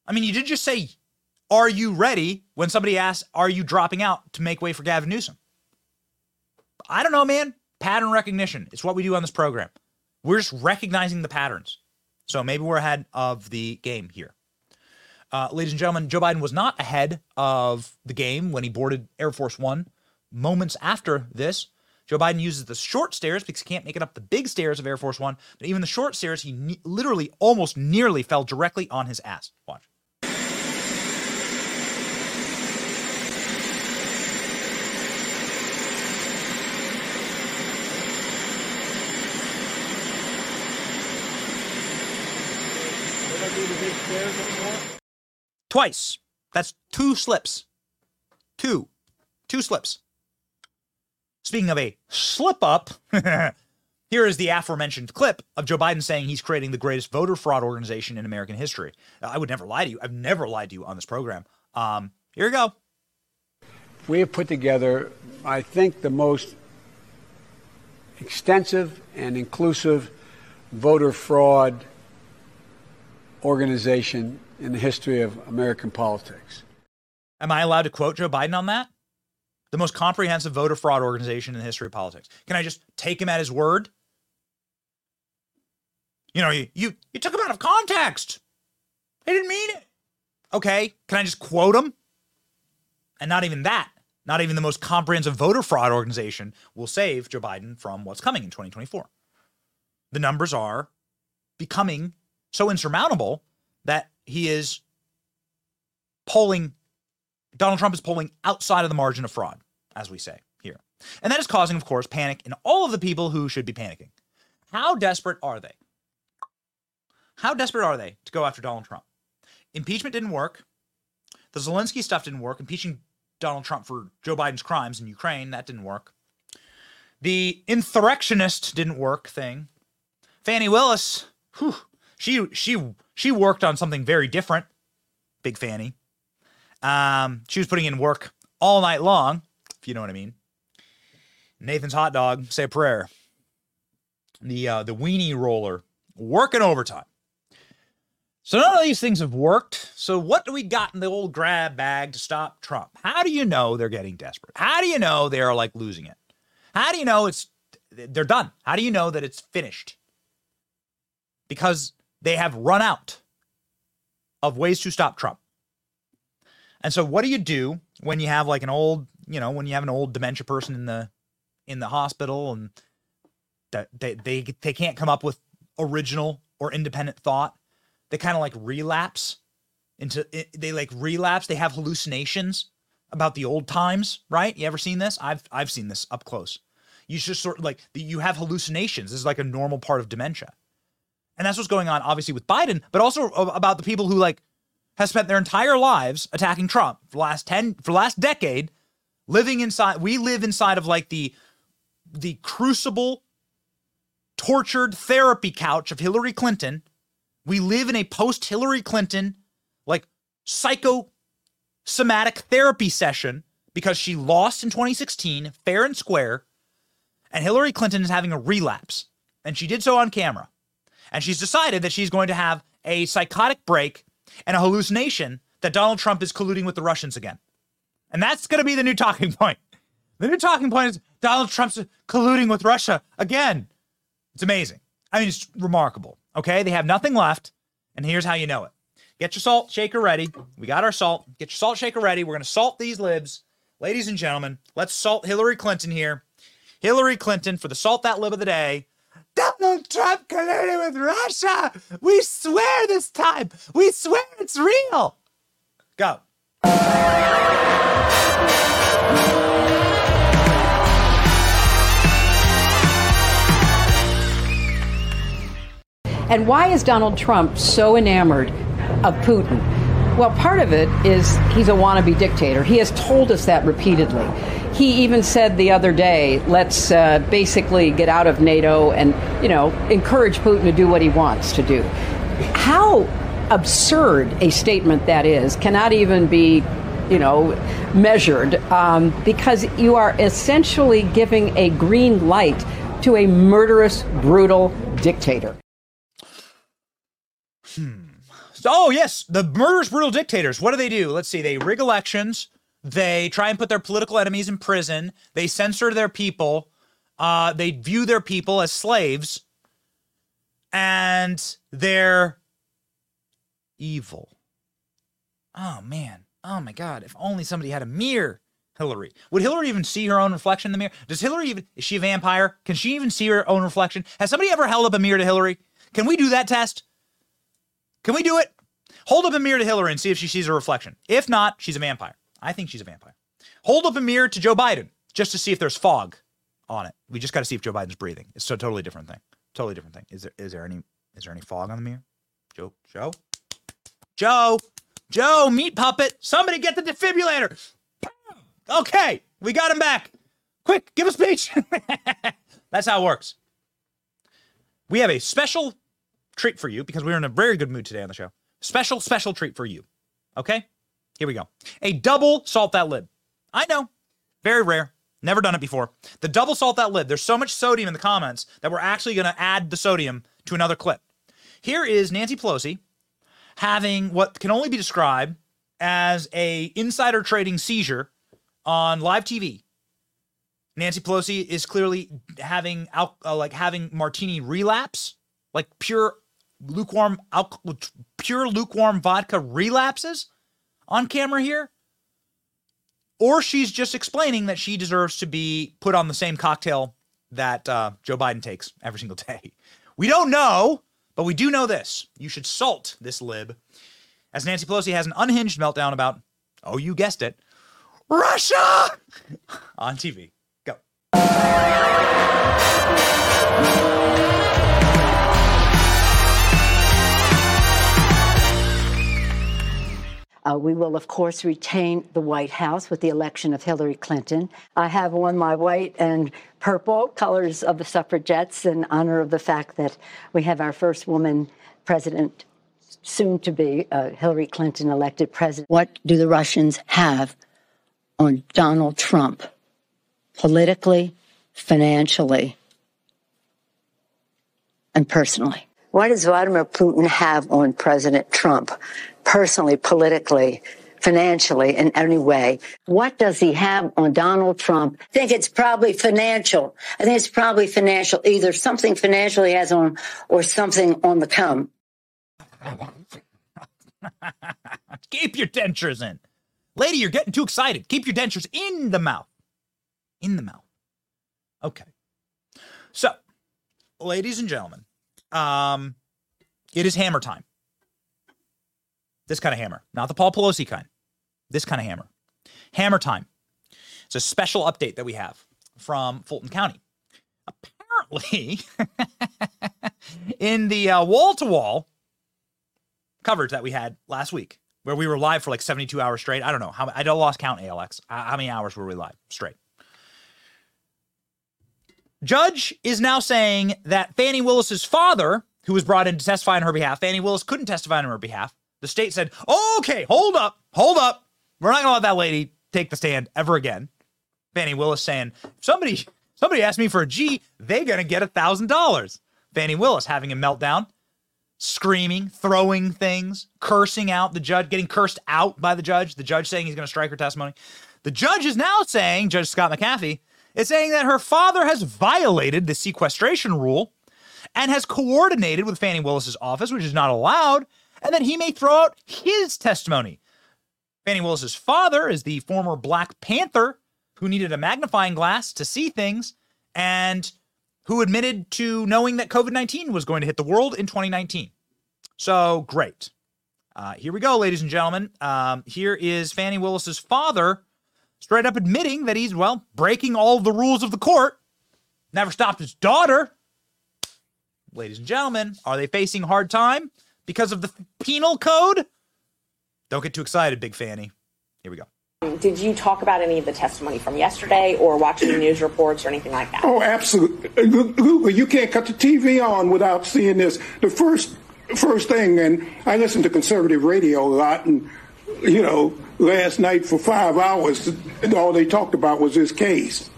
I mean, you did just say are you ready when somebody asks are you dropping out to make way for Gavin Newsom? I don't know, man. Pattern recognition. It's what we do on this program. We're just recognizing the patterns. So maybe we're ahead of the game here. Uh, ladies and gentlemen, Joe Biden was not ahead of the game when he boarded Air Force One moments after this. Joe Biden uses the short stairs because he can't make it up the big stairs of Air Force One. But even the short stairs, he ne- literally almost nearly fell directly on his ass. Watch. Twice. That's two slips. Two. Two slips. Speaking of a slip up, here is the aforementioned clip of Joe Biden saying he's creating the greatest voter fraud organization in American history. I would never lie to you. I've never lied to you on this program. Um, here you go. We have put together, I think, the most extensive and inclusive voter fraud organization in the history of American politics. Am I allowed to quote Joe Biden on that? the most comprehensive voter fraud organization in the history of politics. Can I just take him at his word? You know, you you, you took him out of context. He didn't mean it. Okay, can I just quote him? And not even that, not even the most comprehensive voter fraud organization will save Joe Biden from what's coming in 2024. The numbers are becoming so insurmountable that he is polling, Donald Trump is polling outside of the margin of fraud, as we say here. And that is causing, of course, panic in all of the people who should be panicking. How desperate are they? How desperate are they to go after Donald Trump? Impeachment didn't work. The Zelensky stuff didn't work. Impeaching Donald Trump for Joe Biden's crimes in Ukraine, that didn't work. The insurrectionist didn't work thing. Fani Willis, whew, she she she worked on something very different. Big Fanny. Um, she was putting in work all night long, if you know what I mean. Nathan's hot dog, say a prayer. The uh, the weenie roller working overtime. So none of these things have worked. So what do we got in the old grab bag to stop Trump? How do you know they're getting desperate? How do you know they are like losing it? How do you know it's they're done? How do you know that it's finished? Because they have run out of ways to stop Trump. And so what do you do when you have like an old, you know, when you have an old dementia person in the in the hospital and that they they they can't come up with original or independent thought? They kind of like relapse into they like relapse, they have hallucinations about the old times, right? You ever seen this? I've I've seen this up close. You just sort of like you have hallucinations. This is like a normal part of dementia. And that's what's going on, obviously, with Biden, but also about the people who like have spent their entire lives attacking Trump for the last 10 for the last decade, living inside we live inside of like the the crucible tortured therapy couch of Hillary Clinton. We live in a post Hillary Clinton like psychosomatic therapy session because she lost in 2016 fair and square and Hillary Clinton is having a relapse and she did so on camera. And she's decided that she's going to have a psychotic break and a hallucination that Donald Trump is colluding with the Russians again. And that's going to be the new talking point. The new talking point is Donald Trump's colluding with Russia again. It's amazing. I mean, it's remarkable. Okay. They have nothing left. And here's how you know it get your salt shaker ready. We got our salt. Get your salt shaker ready. We're going to salt these libs. Ladies and gentlemen, let's salt Hillary Clinton here. Hillary Clinton for the salt that lib of the day. Donald Trump colluded with Russia. We swear this time. We swear it's real. Go. And why is Donald Trump so enamored of Putin? Well, part of it is he's a wannabe dictator. He has told us that repeatedly. He even said the other day, let's uh, basically get out of NATO and, you know, encourage Putin to do what he wants to do. How absurd a statement that is cannot even be, you know, measured um, because you are essentially giving a green light to a murderous, brutal dictator. Hmm. Oh, yes, the murderous, brutal dictators. What do they do? Let's see. They rig elections. They try and put their political enemies in prison. They censor their people. Uh, they view their people as slaves. And they're evil. Oh, man. Oh, my God. If only somebody had a mirror. Hillary. Would Hillary even see her own reflection in the mirror? Does Hillary even, is she a vampire? Can she even see her own reflection? Has somebody ever held up a mirror to Hillary? Can we do that test? Can we do it? Hold up a mirror to Hillary and see if she sees a reflection. If not, she's a vampire. I think she's a vampire. Hold up a mirror to Joe Biden just to see if there's fog on it. We just got to see if Joe Biden's breathing. It's a totally different thing. Totally different thing. Is there is there any is there any fog on the mirror? Joe Joe Joe Joe meat puppet. Somebody get the defibrillator. Okay, we got him back. Quick, give a speech. That's how it works. We have a special treat for you because we're in a very good mood today on the show. Special, special treat for you. Okay? Here we go. A double salt that lid. I know. Very rare. Never done it before. The double salt that lid. There's so much sodium in the comments that we're actually going to add the sodium to another clip. Here is Nancy Pelosi having what can only be described as a insider trading seizure on live TV Nancy Pelosi is clearly having al- uh, like having martini relapse, like pure lukewarm alcohol, pure lukewarm vodka relapses on camera here. Or she's just explaining that she deserves to be put on the same cocktail that uh, Joe Biden takes every single day. We don't know, but we do know this. You should salt this lib as Nancy Pelosi has an unhinged meltdown about, oh, you guessed it, Russia on TV. Go. Uh, we will, of course, retain the White House with the election of Hillary Clinton. I have on my white and purple colors of the suffragettes in honor of the fact that we have our first woman president, soon to be uh, Hillary Clinton elected president. What do the Russians have on Donald Trump politically, financially, and personally? What does Vladimir Putin have on President Trump personally, politically, financially, in any way? What does he have on Donald Trump? I think it's probably financial. I think it's probably financial, either something financial he has on or something on the come. Keep your dentures in. Lady, you're getting too excited. Keep your dentures in the mouth. In the mouth. Okay. So, ladies and gentlemen, um, it is hammer time. This kind of hammer, not the Paul Pelosi kind. This kind of hammer. Hammer time. It's a special update that we have from Fulton County. Apparently, in the wall to wall coverage that we had last week, where we were live for like 72 hours straight. I don't know how I don't lost count ALX. How many hours were we live straight? Judge is now saying that Fani Willis's father, who was brought in to testify on her behalf, Fani Willis couldn't testify on her behalf. The state said, "Okay, hold up, hold up. We're not gonna let that lady take the stand ever again." Fani Willis saying, "If somebody somebody asked me for a G, they're gonna get a thousand dollars." Fannie Willis having a meltdown, screaming, throwing things, cursing out the judge, getting cursed out by the judge. The judge saying he's going to strike her testimony. The judge is now saying, Judge Scott McAfee, is saying that her father has violated the sequestration rule and has coordinated with Fani Willis's office, which is not allowed, and that he may throw out his testimony. Fani Willis's father is the former Black Panther who needed a magnifying glass to see things and who admitted to knowing that COVID 19 was going to hit the world in 2019. So great. Uh, here we go, ladies and gentlemen. Um, here is Fani Willis's father straight up admitting that he's, well, breaking all the rules of the court. Never stopped his daughter. Ladies and gentlemen, are they facing hard time because of the penal code? Don't get too excited, Big Fanny. Here we go. Did you talk about any of the testimony from yesterday or watch any news reports or anything like that? Oh, absolutely. Luca, you can't cut the TV on without seeing this. The first first thing, and I listen to conservative radio a lot, and, you know, last night for five hours, all they talked about was this case.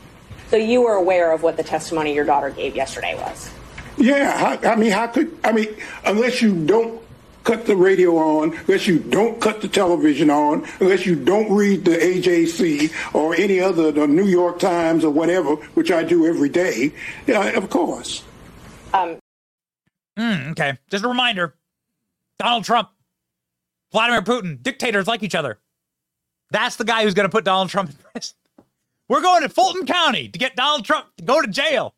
So you were aware of what the testimony your daughter gave yesterday was? Yeah, I, I mean, how could, I mean, unless you don't cut the radio on, unless you don't cut the television on, unless you don't read the AJC or any other, the New York Times or whatever, which I do every day, yeah, of course. Um, Mm, okay. Just a reminder Donald Trump, Vladimir Putin, dictators like each other. That's the guy who's going to put Donald Trump in prison. We're going to Fulton County to get Donald Trump to go to jail.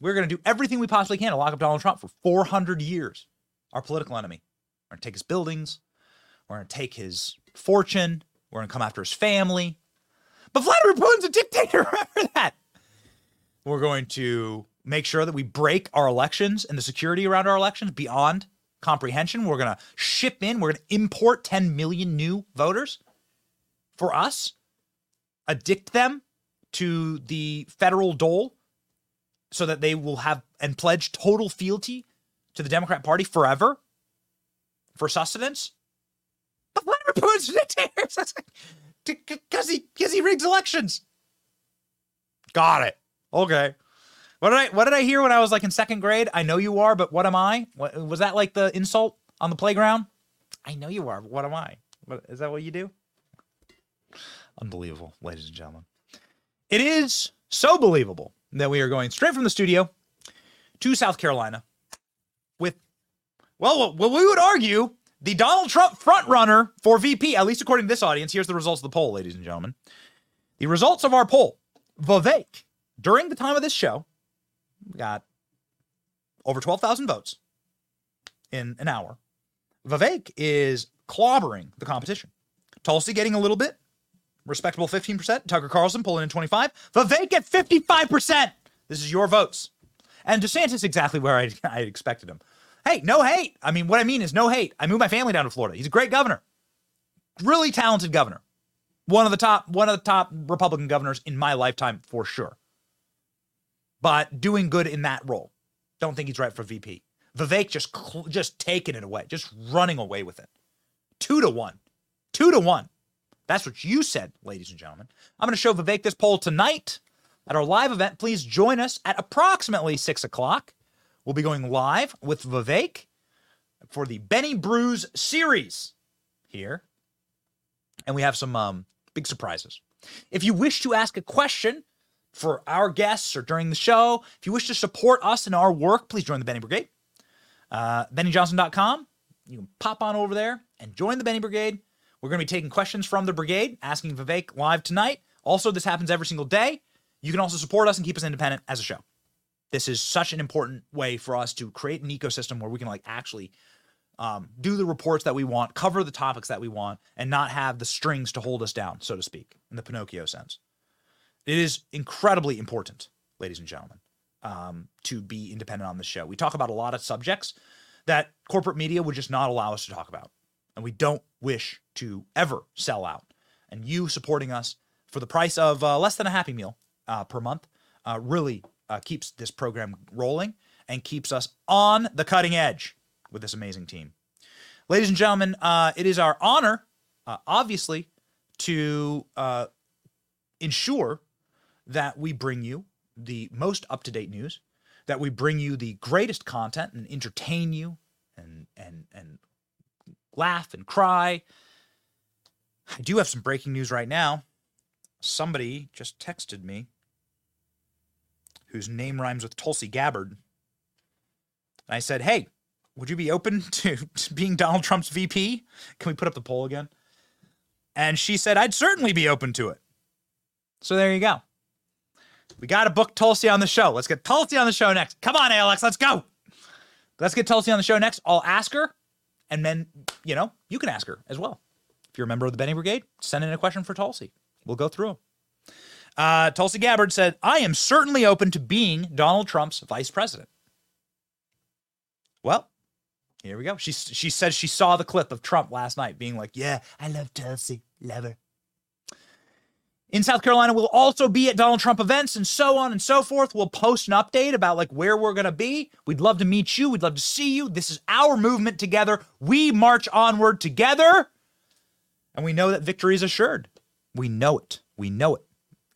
We're going to do everything we possibly can to lock up Donald Trump for 400 years. Our political enemy. We're going to take his buildings. We're going to take his fortune. We're going to come after his family. But Vladimir Putin's a dictator. Remember that. We're going to make sure that we break our elections and the security around our elections beyond comprehension. We're going to ship in, we're going to import 10 million new voters for us, addict them to the federal dole so that they will have and pledge total fealty to the Democrat Party forever for sustenance. But Vladimir Putin's dictators because he because he rigs elections. Got it. Okay. What did I what did I hear when I was like in second grade? I know you are, but what am I? What, was that like the insult on the playground? I know you are, but what am I? What, is that what you do? Unbelievable, ladies and gentlemen. It is So believable that we are going straight from the studio to South Carolina with, well, well we would argue the Donald Trump frontrunner for VP, at least according to this audience. Here's the results of the poll, ladies and gentlemen. The results of our poll Vivek, during the time of this show, got over 12,000 votes in an hour. Vivek is clobbering the competition. Tulsi getting a little bit, respectable 15%. Tucker Carlson pulling in 25. Vivek at 55%. This is your votes. And DeSantis exactly where I, I expected him. Hey, no hate. I mean, what I mean is no hate. I moved my family down to Florida. He's a great governor. Really talented governor. One of the top one of the top Republican governors in my lifetime for sure. But doing good in that role. Don't think he's right for VP. Vivek just just taking it away, just running away with it. 2 to 1. 2 to 1. That's what you said, ladies and gentlemen. I'm going to show Vivek this poll tonight at our live event. Please join us at approximately 6 o'clock. We'll be going live with Vivek for the Benny Brews series here. And we have some um, big surprises. If you wish to ask a question for our guests or during the show, if you wish to support us in our work, please join the Benny Brigade. Uh, BennyJohnson.com. You can pop on over there and join the Benny Brigade. We're going to be taking questions from the brigade, asking Vivek live tonight. Also, this happens every single day. You can also support us and keep us independent as a show. This is such an important way for us to create an ecosystem where we can like actually um, do the reports that we want, cover the topics that we want, and not have the strings to hold us down, so to speak, in the Pinocchio sense. It is incredibly important, ladies and gentlemen, um, to be independent on the show. We talk about a lot of subjects that corporate media would just not allow us to talk about. And we don't wish to ever sell out. And you supporting us for the price of uh, less than a Happy Meal uh, per month uh, really uh, keeps this program rolling and keeps us on the cutting edge with this amazing team. Ladies and gentlemen, uh, it is our honor, uh, obviously, to ensure that we bring you the most up to date news, that we bring you the greatest content and entertain you and, and, and laugh and cry. I do have some breaking news right now. Somebody just texted me whose name rhymes with Tulsi Gabbard. And I said, Hey, would you be open to, to being Donald Trump's VP? Can we put up the poll again? And she said, I'd certainly be open to it. So there you go. We got to book Tulsi on the show. Let's get Tulsi on the show next. Come on, Alex, let's go. Let's get Tulsi on the show next. I'll ask her, and then, you know, you can ask her as well. If you're a member of the Benny Brigade, send in a question for Tulsi. We'll go through them. Uh, Tulsi Gabbard said, I am certainly open to being Donald Trump's vice president. Well, here we go. She, she says she saw the clip of Trump last night being like, Yeah, I love Tulsi. Love her in South Carolina. We'll also be at Donald Trump events and so on and so forth. We'll post an update about like where we're going to be. We'd love to meet you. We'd love to see you. This is our movement together. We march onward together. And we know that victory is assured. We know it. We know it.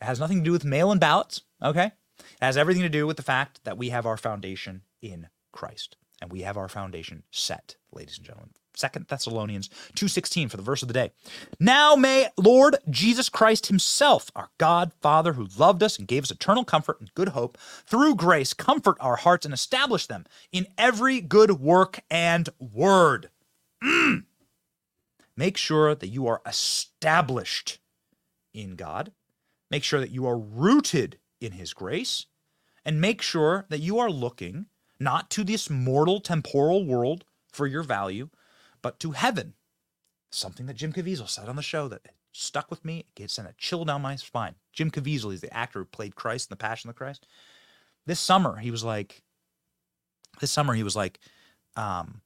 It has nothing to do with mail in ballots, okay? It has everything to do with the fact that we have our foundation in Christ. And we have our foundation set, ladies and gentlemen. Second Thessalonians 2:16 for the verse of the day. Now may Lord Jesus Christ himself, our God Father who loved us and gave us eternal comfort and good hope, through grace comfort our hearts and establish them in every good work and word. Mm. Make sure that you are established in God. Make sure that you are rooted in his grace and make sure that you are looking not to this mortal temporal world for your value, but to heaven. Something that Jim Caviezel said on the show that stuck with me. It sent a chill down my spine. Jim Caviezel is the actor who played Christ in The Passion of the Christ. This summer, he was like, this summer, he was like, um,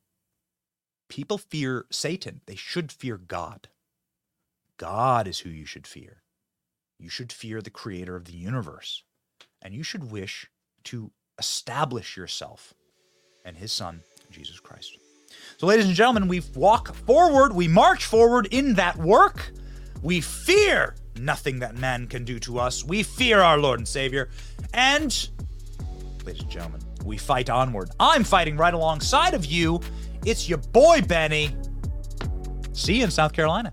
people fear Satan. They should fear God. God is who you should fear. You should fear the creator of the universe. And you should wish to establish yourself and his son, Jesus Christ. So, ladies and gentlemen, we walk forward, we march forward in that work. We fear nothing that man can do to us. We fear our Lord and Savior. And, ladies and gentlemen, we fight onward. I'm fighting right alongside of you. It's your boy, Benny. See you in South Carolina.